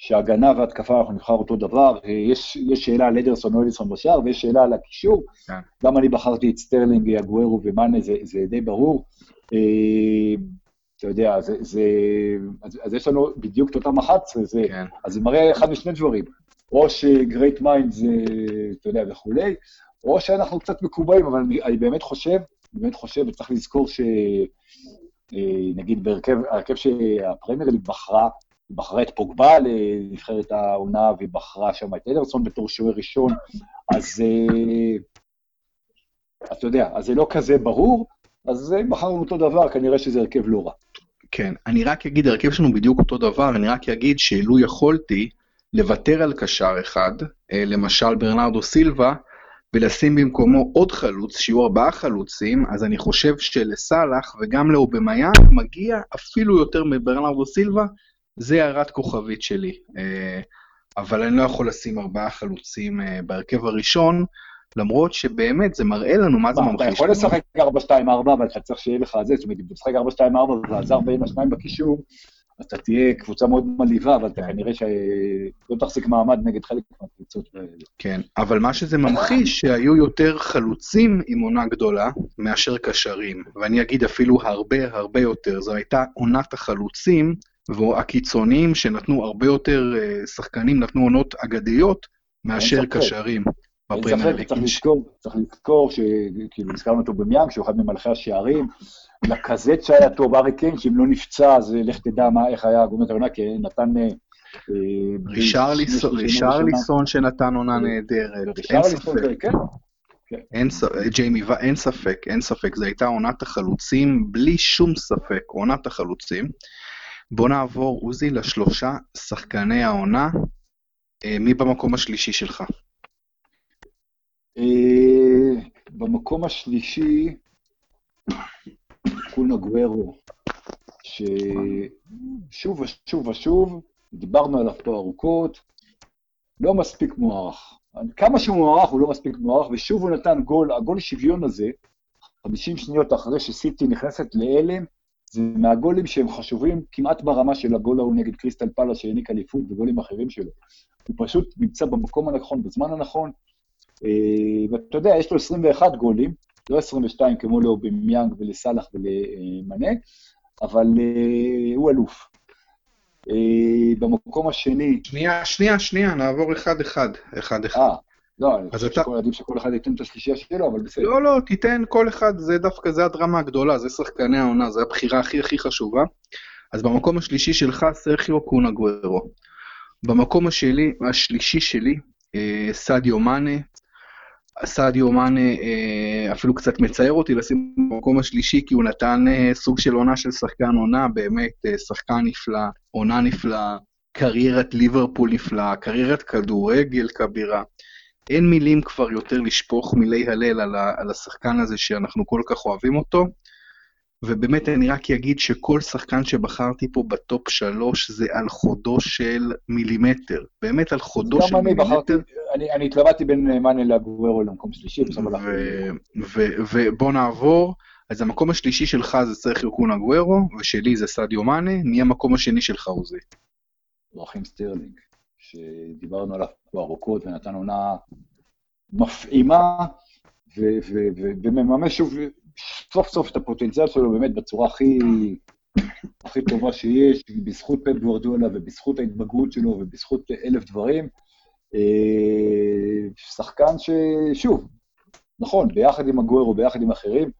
Speaker 2: שהגנה והתקפה אנחנו נבחר אותו דבר, יש, יש שאלה על אדרסון או אליסון בשער, ויש שאלה על הקישור. כן. גם אני בחרתי את סטרלינג, אגוארו ומאנה, זה, זה די ברור. אה, אתה יודע, זה, זה, אז, אז יש לנו בדיוק את אותם 11, זה, כן. אז זה מראה אחד משני דברים. או ש great minds, אתה יודע, וכולי, או שאנחנו קצת מקובעים, אבל אני, אני באמת חושב, באמת חושב, וצריך לזכור שנגיד אה, בהרכב, ההרכב שהפרמייר ליג בחרה, היא בחרה את פוגבה לנבחרת העונה, והיא בחרה שם את אדרסון בתור שוער ראשון, אז אה, אתה יודע, אז זה לא כזה ברור, אז בחרנו אותו דבר, כנראה שזה הרכב לא רע.
Speaker 1: כן, אני רק אגיד, הרכב שלנו בדיוק אותו דבר, אני רק אגיד שלו יכולתי לוותר על קשר אחד, אה, למשל ברנרדו סילבה, ולשים במקומו עוד חלוץ, שיהיו ארבעה חלוצים, אז אני חושב שלסאלח וגם לאובמיאן מגיע אפילו יותר מברנרדו סילבה, זה הערת כוכבית שלי. אה, אבל אני לא יכול לשים ארבעה חלוצים אה, בהרכב הראשון, למרות שבאמת זה מראה לנו מה זה ממחיש.
Speaker 2: אתה יכול לשחק 4-2-4, אבל אתה צריך שיהיה לך זה, זאת אומרת, אם אתה משחק 4-2-4 ועזר בין השניים בקישור, אז אתה תהיה קבוצה מאוד מלהיבה, אבל אתה כנראה שלא תחזיק מעמד נגד חלק מהקבוצות.
Speaker 1: כן, אבל מה שזה ממחיש, שהיו יותר חלוצים עם עונה גדולה מאשר קשרים, ואני אגיד אפילו הרבה הרבה יותר. זו הייתה עונת החלוצים והקיצוניים שנתנו הרבה יותר, אה, שחקנים נתנו עונות אגדיות מאשר קשרים.
Speaker 2: בפרמייר ליג. צריך לזכור, שכאילו הזכרנו אותו במיאנג, שהוא אחד ממלכי השערים, לקזט שהיה טוב, ארי קיין, שאם לא נפצע, אז לך תדע איך היה גומר את העונה, כי נתן... אה,
Speaker 1: רישרליסון שנתן עונה נהדרת, אין ספק. כן. ג'יימי, אין ספק, אין ספק, זו הייתה עונת החלוצים, בלי שום ספק, עונת החלוצים. בוא נעבור, עוזי, לשלושה שחקני העונה. אה, מי במקום השלישי שלך?
Speaker 2: אה, במקום השלישי, קונה גוורו, ששוב ושוב ושוב, דיברנו עליו פה ארוכות, לא מספיק מוערך. כמה שהוא מוערך הוא לא מספיק מוערך, ושוב הוא נתן גול, הגול שוויון הזה, 50 שניות אחרי שסיטי נכנסת להלם, זה מהגולים שהם חשובים כמעט ברמה של הגול ההוא נגד קריסטל פאלה שהעניק אליפות וגולים אחרים שלו. הוא פשוט נמצא במקום הנכון, בזמן הנכון, אה, ואתה יודע, יש לו 21 גולים, לא 22 כמו לאובימיאנג ולסאלח ולמנה, אבל אה, הוא אלוף. אה, במקום השני...
Speaker 1: שנייה, שנייה, שנייה, נעבור אחד-אחד. אחד-אחד. אה,
Speaker 2: לא, אני חושב שכל עדיף שכל אחד ייתן את השלישייה שלו, אבל בסדר.
Speaker 1: לא, לא, תיתן כל אחד, זה דווקא, זה הדרמה הגדולה, זה שחקני העונה, זו הבחירה הכי הכי חשובה. אז במקום השלישי שלך, סרחיו קונה גוורו. במקום השלי, השלישי שלי, סעדיו מאנה, סעדיו מאנה אה, אפילו קצת מצער אותי לשים במקום השלישי, כי הוא נתן אה, סוג של עונה של שחקן עונה, באמת אה, שחקן נפלא, עונה נפלאה, קריירת ליברפול נפלאה, קריירת כדורגל כבירה. אין מילים כבר יותר לשפוך מילי הלל על, על השחקן הזה שאנחנו כל כך אוהבים אותו. ובאמת אני רק אגיד שכל שחקן שבחרתי פה בטופ שלוש זה על חודו של מילימטר. באמת על חודו של מילימטר. בחרתי,
Speaker 2: אני, אני התלבטתי בין מאנה לאגוארו למקום שלישי.
Speaker 1: ובוא נעבור. אז המקום השלישי שלך זה סרחיו קון אגוארו, ושלי זה סדיו מאנה, מי המקום השני שלך, עוזי?
Speaker 2: רחים סטרלינג, שדיברנו עליו פה ארוכות ונתן עונה מפעימה, ומממש שוב סוף סוף את הפוטנציאל שלו באמת בצורה הכי, הכי טובה שיש, בזכות פפ גוורדולה ובזכות ההתבגרות שלו ובזכות אלף דברים. אה, שחקן ששוב, נכון, ביחד עם הגוורו, ביחד עם אחרים,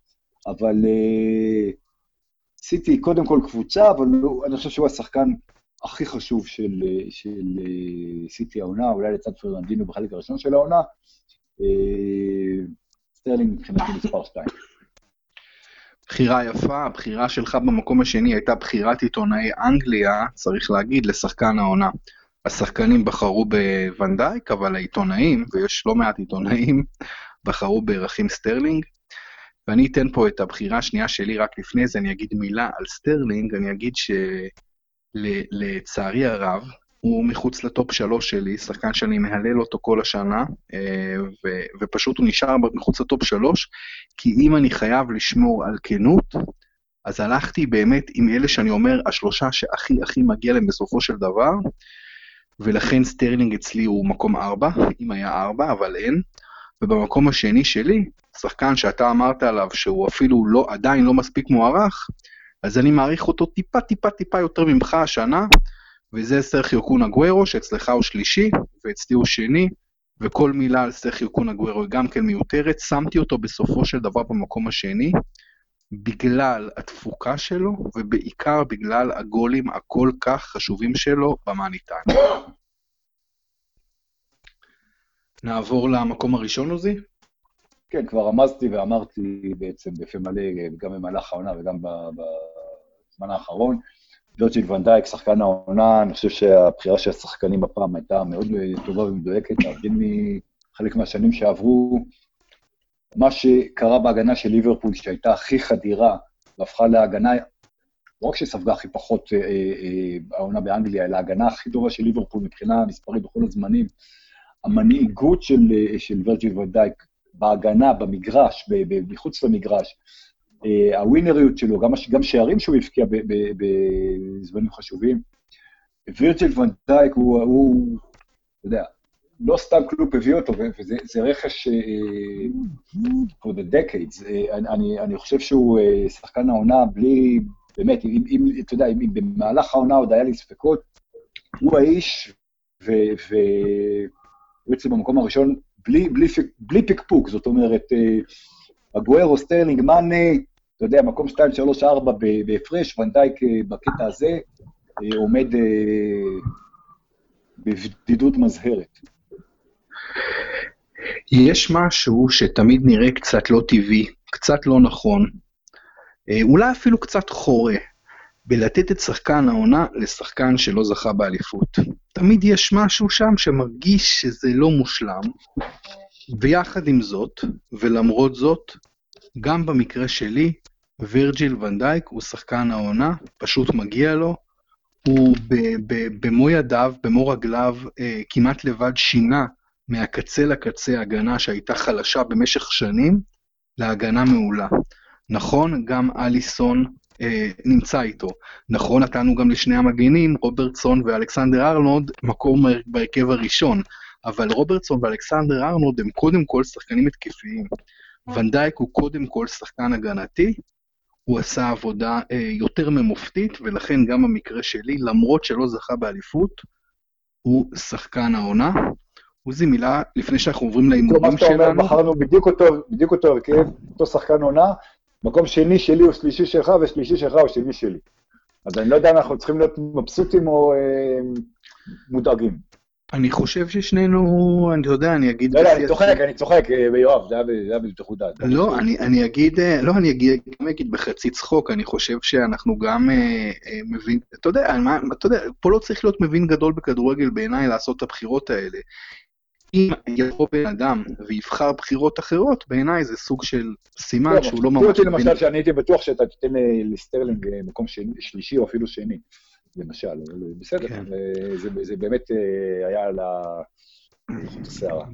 Speaker 2: אבל אה, סיטי קודם כל קבוצה, אבל אני חושב שהוא השחקן הכי חשוב של, של אה, סיטי העונה, אולי לצד פרננדינו בחלק הראשון של העונה. סטרלינג מבחינתי מספר 2.
Speaker 1: בחירה יפה, הבחירה שלך במקום השני הייתה בחירת עיתונאי אנגליה, צריך להגיד, לשחקן העונה. השחקנים בחרו בוואן דייק, אבל העיתונאים, ויש לא מעט עיתונאים, בחרו ברחים סטרלינג. ואני אתן פה את הבחירה השנייה שלי, רק לפני זה אני אגיד מילה על סטרלינג, אני אגיד שלצערי הרב, הוא מחוץ לטופ שלוש שלי, שחקן שאני מהלל אותו כל השנה, אה, ו- ופשוט הוא נשאר מחוץ לטופ שלוש, כי אם אני חייב לשמור על כנות, אז הלכתי באמת עם אלה שאני אומר, השלושה שהכי הכי מגיע להם בסופו של דבר, ולכן סטרלינג אצלי הוא מקום ארבע, אם היה ארבע, אבל אין. ובמקום השני שלי, שחקן שאתה אמרת עליו שהוא אפילו לא, עדיין לא מספיק מוערך, אז אני מעריך אותו טיפה טיפה טיפה יותר ממך השנה, וזה סרחיו קונה גוורו, שאצלך הוא שלישי, ואצלי הוא שני, וכל מילה על סרחיו קונה גוורו היא גם כן מיותרת. שמתי אותו בסופו של דבר במקום השני, בגלל התפוקה שלו, ובעיקר בגלל הגולים הכל כך חשובים שלו במאני טיים. נעבור למקום הראשון, עוזי?
Speaker 2: כן, כבר רמזתי ואמרתי בעצם בפה מלא, גם במהלך העונה וגם בזמן האחרון, וירג'יל ונדייק, שחקן העונה, אני חושב שהבחירה של השחקנים הפעם הייתה מאוד טובה ומדויקת, להבדיל מחלק מהשנים שעברו. מה שקרה בהגנה של ליברפול, שהייתה הכי חדירה, והפכה להגנה, לא רק שספגה הכי פחות אה, אה, העונה באנגליה, אלא ההגנה הכי טובה של ליברפול מבחינה מספרית בכל הזמנים, המנהיגות של, אה, של וירג'יל ונדייק בהגנה, במגרש, מחוץ למגרש, אה, הווינריות שלו, גם, גם שערים שהוא הבקיע בזמנים חשובים. וירג'יל ונדייק הוא, הוא, אתה יודע, לא סתם קלופ הביא אותו, וזה רכש uh, for the decades. Uh, אני, אני חושב שהוא שחקן העונה בלי, באמת, אם, אם, אתה יודע, אם, אם במהלך העונה עוד היה לי ספקות, הוא האיש, והוא אצלי במקום הראשון בלי, בלי, בלי פקפוק, זאת אומרת, אגוארו, סטרלינג, מאנה, אתה יודע, מקום 2, 3, 4 בהפרש, וואן דייק בקטע הזה עומד בבדידות מזהרת.
Speaker 1: יש משהו שתמיד נראה קצת לא טבעי, קצת לא נכון, אה, אולי אפילו קצת חורה, בלתת את שחקן העונה לשחקן שלא זכה באליפות. תמיד יש משהו שם שמרגיש שזה לא מושלם, ויחד עם זאת, ולמרות זאת, גם במקרה שלי, וירג'יל ונדייק הוא שחקן העונה, פשוט מגיע לו. הוא במו ידיו, במו רגליו, אה, כמעט לבד שינה מהקצה לקצה הגנה שהייתה חלשה במשך שנים, להגנה מעולה. נכון, גם אליסון נמצא איתו. נכון, נתנו גם לשני המגנים, רוברטסון ואלכסנדר ארנולד, מקום בהרכב הראשון, אבל רוברטסון ואלכסנדר ארנולד הם קודם כל שחקנים התקפיים. ונדייק הוא קודם כל שחקן הגנתי, הוא עשה עבודה אה, יותר ממופתית, ולכן גם במקרה שלי, למרות שלא זכה באליפות, הוא שחקן העונה. עוזי, מילה לפני שאנחנו עוברים להימורים שלנו. מה
Speaker 2: שאתה אומר, בחרנו בדיוק אותו, בדיוק אותו הרכב, אותו שחקן עונה, מקום שני שלי הוא שלישי שלך, ושלישי שלך הוא שני שלי. אז אני לא יודע אם אנחנו צריכים להיות מבסוטים או אה, מודאגים.
Speaker 1: אני חושב ששנינו, אני יודע, אני אגיד...
Speaker 2: לא, לא, אני צוחק, אני צוחק, אה, יואב, זה היה בבטיחות דעת.
Speaker 1: לא, אני אגיד, אה, לא, אני אגיד בחצי צחוק, אני חושב שאנחנו גם אה, מבין, אתה יודע, אתה יודע, פה לא צריך להיות מבין גדול בכדורגל בעיניי לעשות את הבחירות האלה. אם יבוא בן אדם ויבחר בחירות אחרות, בעיניי זה סוג של סימן שהוא לא ממש...
Speaker 2: אותי למשל, שאני הייתי בטוח שאתה תיתן לסטרלינג מקום שלישי או אפילו שני, למשל, בסדר, כן. זה באמת אה, היה על השערה.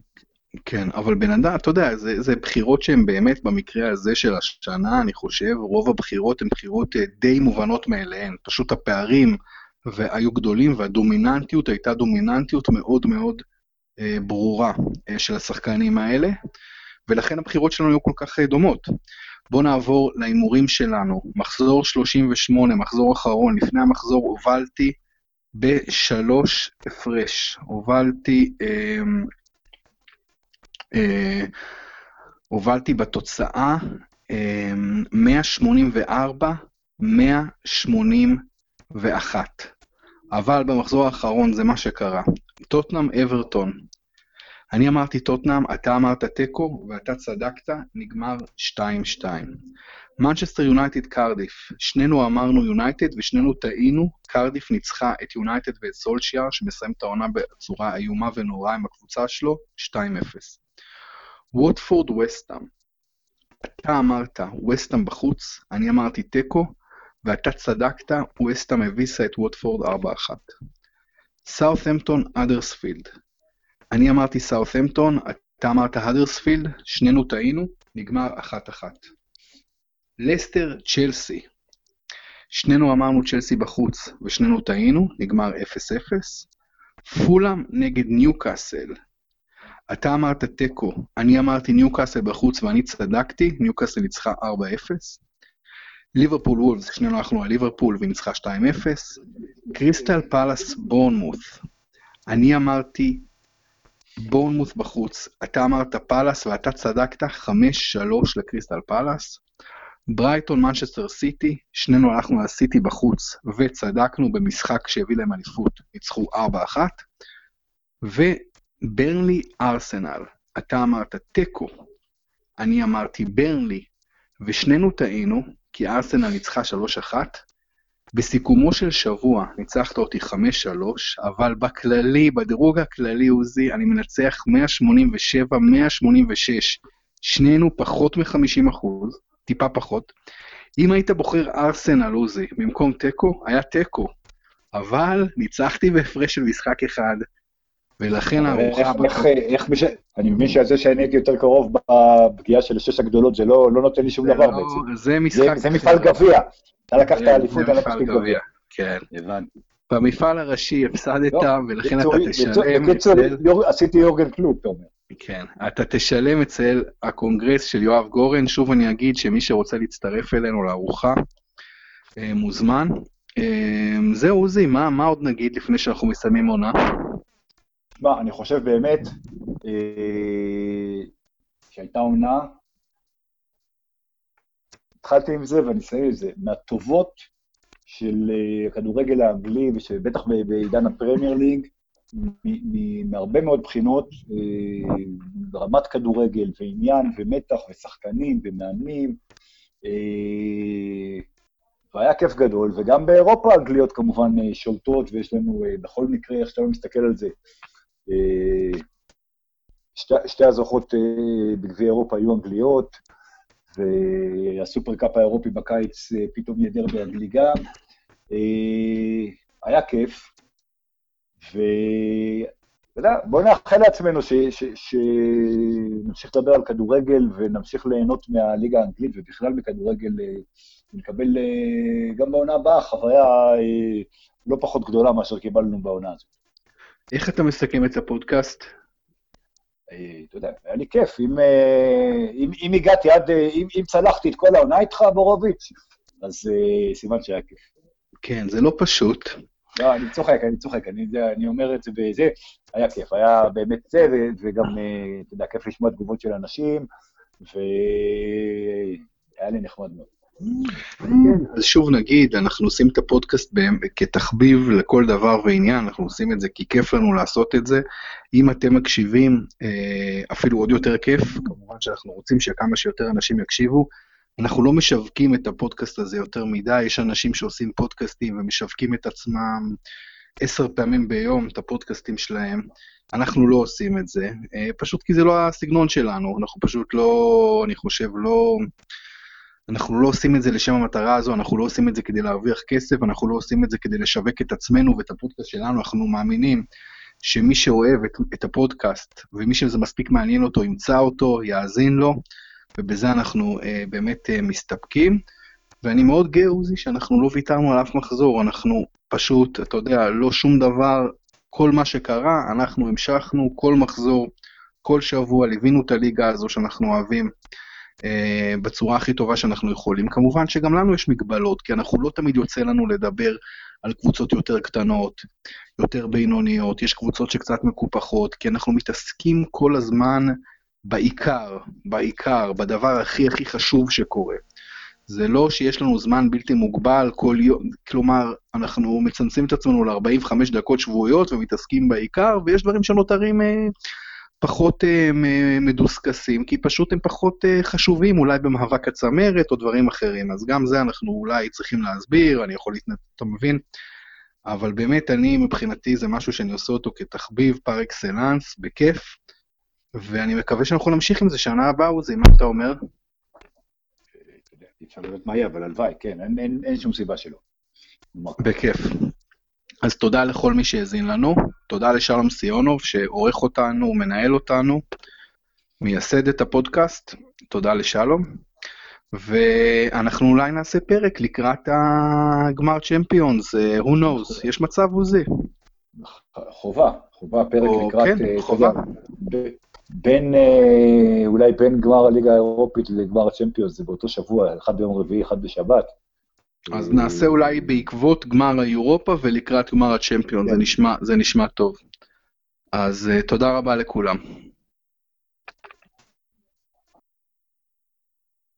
Speaker 1: כן, אבל בן אדם, אתה יודע, זה, זה בחירות שהן באמת, במקרה הזה של השנה, אני חושב, רוב הבחירות הן בחירות אה, די מובנות מאליהן. פשוט הפערים היו גדולים, והדומיננטיות הייתה דומיננטיות מאוד מאוד אה, ברורה אה, של השחקנים האלה, ולכן הבחירות שלנו היו כל כך אה, דומות. בואו נעבור להימורים שלנו. מחזור 38, מחזור אחרון, לפני המחזור הובלתי בשלוש הפרש. הובלתי, אה, אה, הובלתי בתוצאה אה, 184, 181. אבל במחזור האחרון זה מה שקרה. טוטנאם אברטון. אני אמרתי טוטנאם, אתה אמרת תיקו, ואתה צדקת, נגמר 2-2. מנצ'סטר יונייטד קרדיף, שנינו אמרנו יונייטד ושנינו טעינו, קרדיף ניצחה את יונייטד ואת סולשיאר, שמסיים את העונה בצורה איומה ונוראה עם הקבוצה שלו, 2-0. ווטפורד וסטאם, אתה אמרת וסטאם בחוץ, אני אמרתי תיקו, ואתה צדקת, וסטאם הביסה את ווטפורד 4-1. סאות'המפטון אדרספילד. אני אמרתי סאות'המפטון, אתה אמרת האדרספילד, שנינו טעינו, נגמר אחת אחת. לסטר צ'לסי. שנינו אמרנו צ'לסי בחוץ ושנינו טעינו, נגמר 0-0. פולאם נגד ניוקאסל. אתה אמרת תיקו, אני אמרתי ניוקאסל בחוץ ואני צדקתי, ניוקאסל ניצחה 4-0. ליברפול וולפס, שנינו הלכנו על ליברפול והיא ניצחה 2-0. קריסטל פלאס בורנמוס, אני אמרתי בורנמוס בחוץ, אתה אמרת פאלאס ואתה צדקת 5-3 לקריסטל פאלאס. ברייטון מנצ'סטר סיטי, שנינו הלכנו על סיטי בחוץ וצדקנו במשחק שהביא להם אליפות, ניצחו 4-1. וברנלי ארסנל, אתה אמרת תיקו, אני אמרתי ברנלי, ושנינו טעינו, כי ארסנל ניצחה 3-1, בסיכומו של שבוע ניצחת אותי 5-3, אבל בכללי, בדירוג הכללי, עוזי, אני מנצח 187-186. שנינו פחות מ-50 אחוז, טיפה פחות. אם היית בוחר ארסנל, עוזי, במקום תיקו, היה תיקו. אבל ניצחתי בהפרש של משחק אחד, ולכן הארוחה...
Speaker 2: איך, איך, איך, אני מבין שעל זה שאני הייתי יותר קרוב בפגיעה של השש הגדולות, זה לא, לא נותן לי שום דבר לא, בעצם.
Speaker 1: זה משחק...
Speaker 2: זה, זה מפעל גביע. אתה לקחת אליפות, אני לקחתי גביע.
Speaker 1: כן. הבנתי. במפעל הראשי הפסדת, לא, ולכן אתה
Speaker 2: תשלם... בקיצור, עשיתי יורגן קלוב, אתה אומר.
Speaker 1: כן, אתה תשלם אצל הקונגרס של יואב גורן. שוב אני אגיד שמי שרוצה להצטרף אלינו לארוחה, אה, מוזמן. אה, זהו, עוזי, מה, מה עוד נגיד לפני שאנחנו מסיימים עונה?
Speaker 2: מה, אני חושב באמת אה, שהייתה עונה, התחלתי עם זה ואני אסיים עם זה, מהטובות של הכדורגל האנגלי, ובטח בעידן הפרמייר ליג, מהרבה מאוד בחינות, אה, ברמת כדורגל ועניין ומתח ושחקנים ומאמנים, אה, והיה כיף גדול, וגם באירופה האנגליות כמובן אה, שולטות, ויש לנו בכל מקרה, איך שאתה לא מסתכל על זה, שתי, שתי הזוכות בגביע אירופה היו אנגליות, והסופרקאפ האירופי בקיץ פתאום יהיה דרבי אנגלי גם. היה כיף, ובואו נאחל לעצמנו שנמשיך לדבר על כדורגל ונמשיך ליהנות מהליגה האנגלית ובכלל מכדורגל, ונקבל אה, גם בעונה הבאה חוויה אה, לא פחות גדולה מאשר קיבלנו בעונה הזאת.
Speaker 1: איך אתה מסכם את הפודקאסט?
Speaker 2: אה, אתה יודע, היה לי כיף. אם, אם, אם הגעתי עד, אם, אם צלחתי את כל העונה איתך, בורוביץ', אז סימן שהיה כיף.
Speaker 1: כן, זה לא פשוט.
Speaker 2: לא, אני צוחק, אני צוחק, אני, אני אומר את זה בזה, היה כיף, היה באמת זה, וגם, אה, אתה יודע, כיף לשמוע תגובות של אנשים, והיה לי נחמד מאוד.
Speaker 1: כן, אז שוב נגיד, אנחנו עושים את הפודקאסט כתחביב לכל דבר ועניין, אנחנו עושים את זה כי כיף לנו לעשות את זה. אם אתם מקשיבים, אה, אפילו עוד יותר כיף, כמובן שאנחנו רוצים שכמה שיותר אנשים יקשיבו. אנחנו לא משווקים את הפודקאסט הזה יותר מדי, יש אנשים שעושים פודקאסטים ומשווקים את עצמם עשר פעמים ביום, את הפודקאסטים שלהם. אנחנו לא עושים את זה, אה, פשוט כי זה לא הסגנון שלנו, אנחנו פשוט לא, אני חושב, לא... אנחנו לא עושים את זה לשם המטרה הזו, אנחנו לא עושים את זה כדי להרוויח כסף, אנחנו לא עושים את זה כדי לשווק את עצמנו ואת הפודקאסט שלנו, אנחנו מאמינים שמי שאוהב את, את הפודקאסט ומי שזה מספיק מעניין אותו, ימצא אותו, יאזין לו, ובזה אנחנו אה, באמת אה, מסתפקים. ואני מאוד גאה, עוזי, שאנחנו לא ויתרנו על אף מחזור, אנחנו פשוט, אתה יודע, לא שום דבר, כל מה שקרה, אנחנו המשכנו כל מחזור, כל שבוע, ליווינו את הליגה הזו שאנחנו אוהבים. אה, בצורה הכי טובה שאנחנו יכולים. כמובן שגם לנו יש מגבלות, כי אנחנו לא תמיד יוצא לנו לדבר על קבוצות יותר קטנות, יותר בינוניות, יש קבוצות שקצת מקופחות, כי אנחנו מתעסקים כל הזמן בעיקר, בעיקר, בדבר הכי הכי חשוב שקורה. זה לא שיש לנו זמן בלתי מוגבל כל יום, כלומר, אנחנו מצמצמים את עצמנו ל-45 דקות שבועיות ומתעסקים בעיקר, ויש דברים שנותרים אה, פחות אה, מדוסקסים, כי פשוט הם פחות אה, חשובים, אולי במאבק הצמרת או דברים אחרים. אז גם זה אנחנו אולי צריכים להסביר, אני יכול להתנתק, אתה מבין? אבל באמת, אני, מבחינתי, זה משהו שאני עושה אותו כתחביב פר אקסלנס, בכיף. ואני מקווה שאנחנו נמשיך עם זה שנה הבאה, עוזי, מה אתה אומר?
Speaker 2: אי אפשר לדעת מה יהיה, אבל הלוואי, כן, אין, אין, אין שום סיבה שלא.
Speaker 1: בכיף. אז תודה לכל מי שהאזין לנו, תודה לשלום סיונוב שעורך אותנו, ומנהל אותנו, מייסד את הפודקאסט, תודה לשלום. ואנחנו אולי נעשה פרק לקראת הגמר צ'מפיונס, uh, who knows, יש מצב עוזי.
Speaker 2: חובה, חובה, פרק
Speaker 1: או,
Speaker 2: לקראת...
Speaker 1: כן, uh, חובה.
Speaker 2: בין, אה, אולי בין גמר הליגה האירופית לגמר הצ'מפיונס, זה באותו שבוע, אחד ביום רביעי, אחד בשבת.
Speaker 1: אז נעשה אולי בעקבות גמר האירופה ולקראת גמר הצ'מפיון, כן. זה, נשמע, טוב. אז uh, תודה רבה לכולם.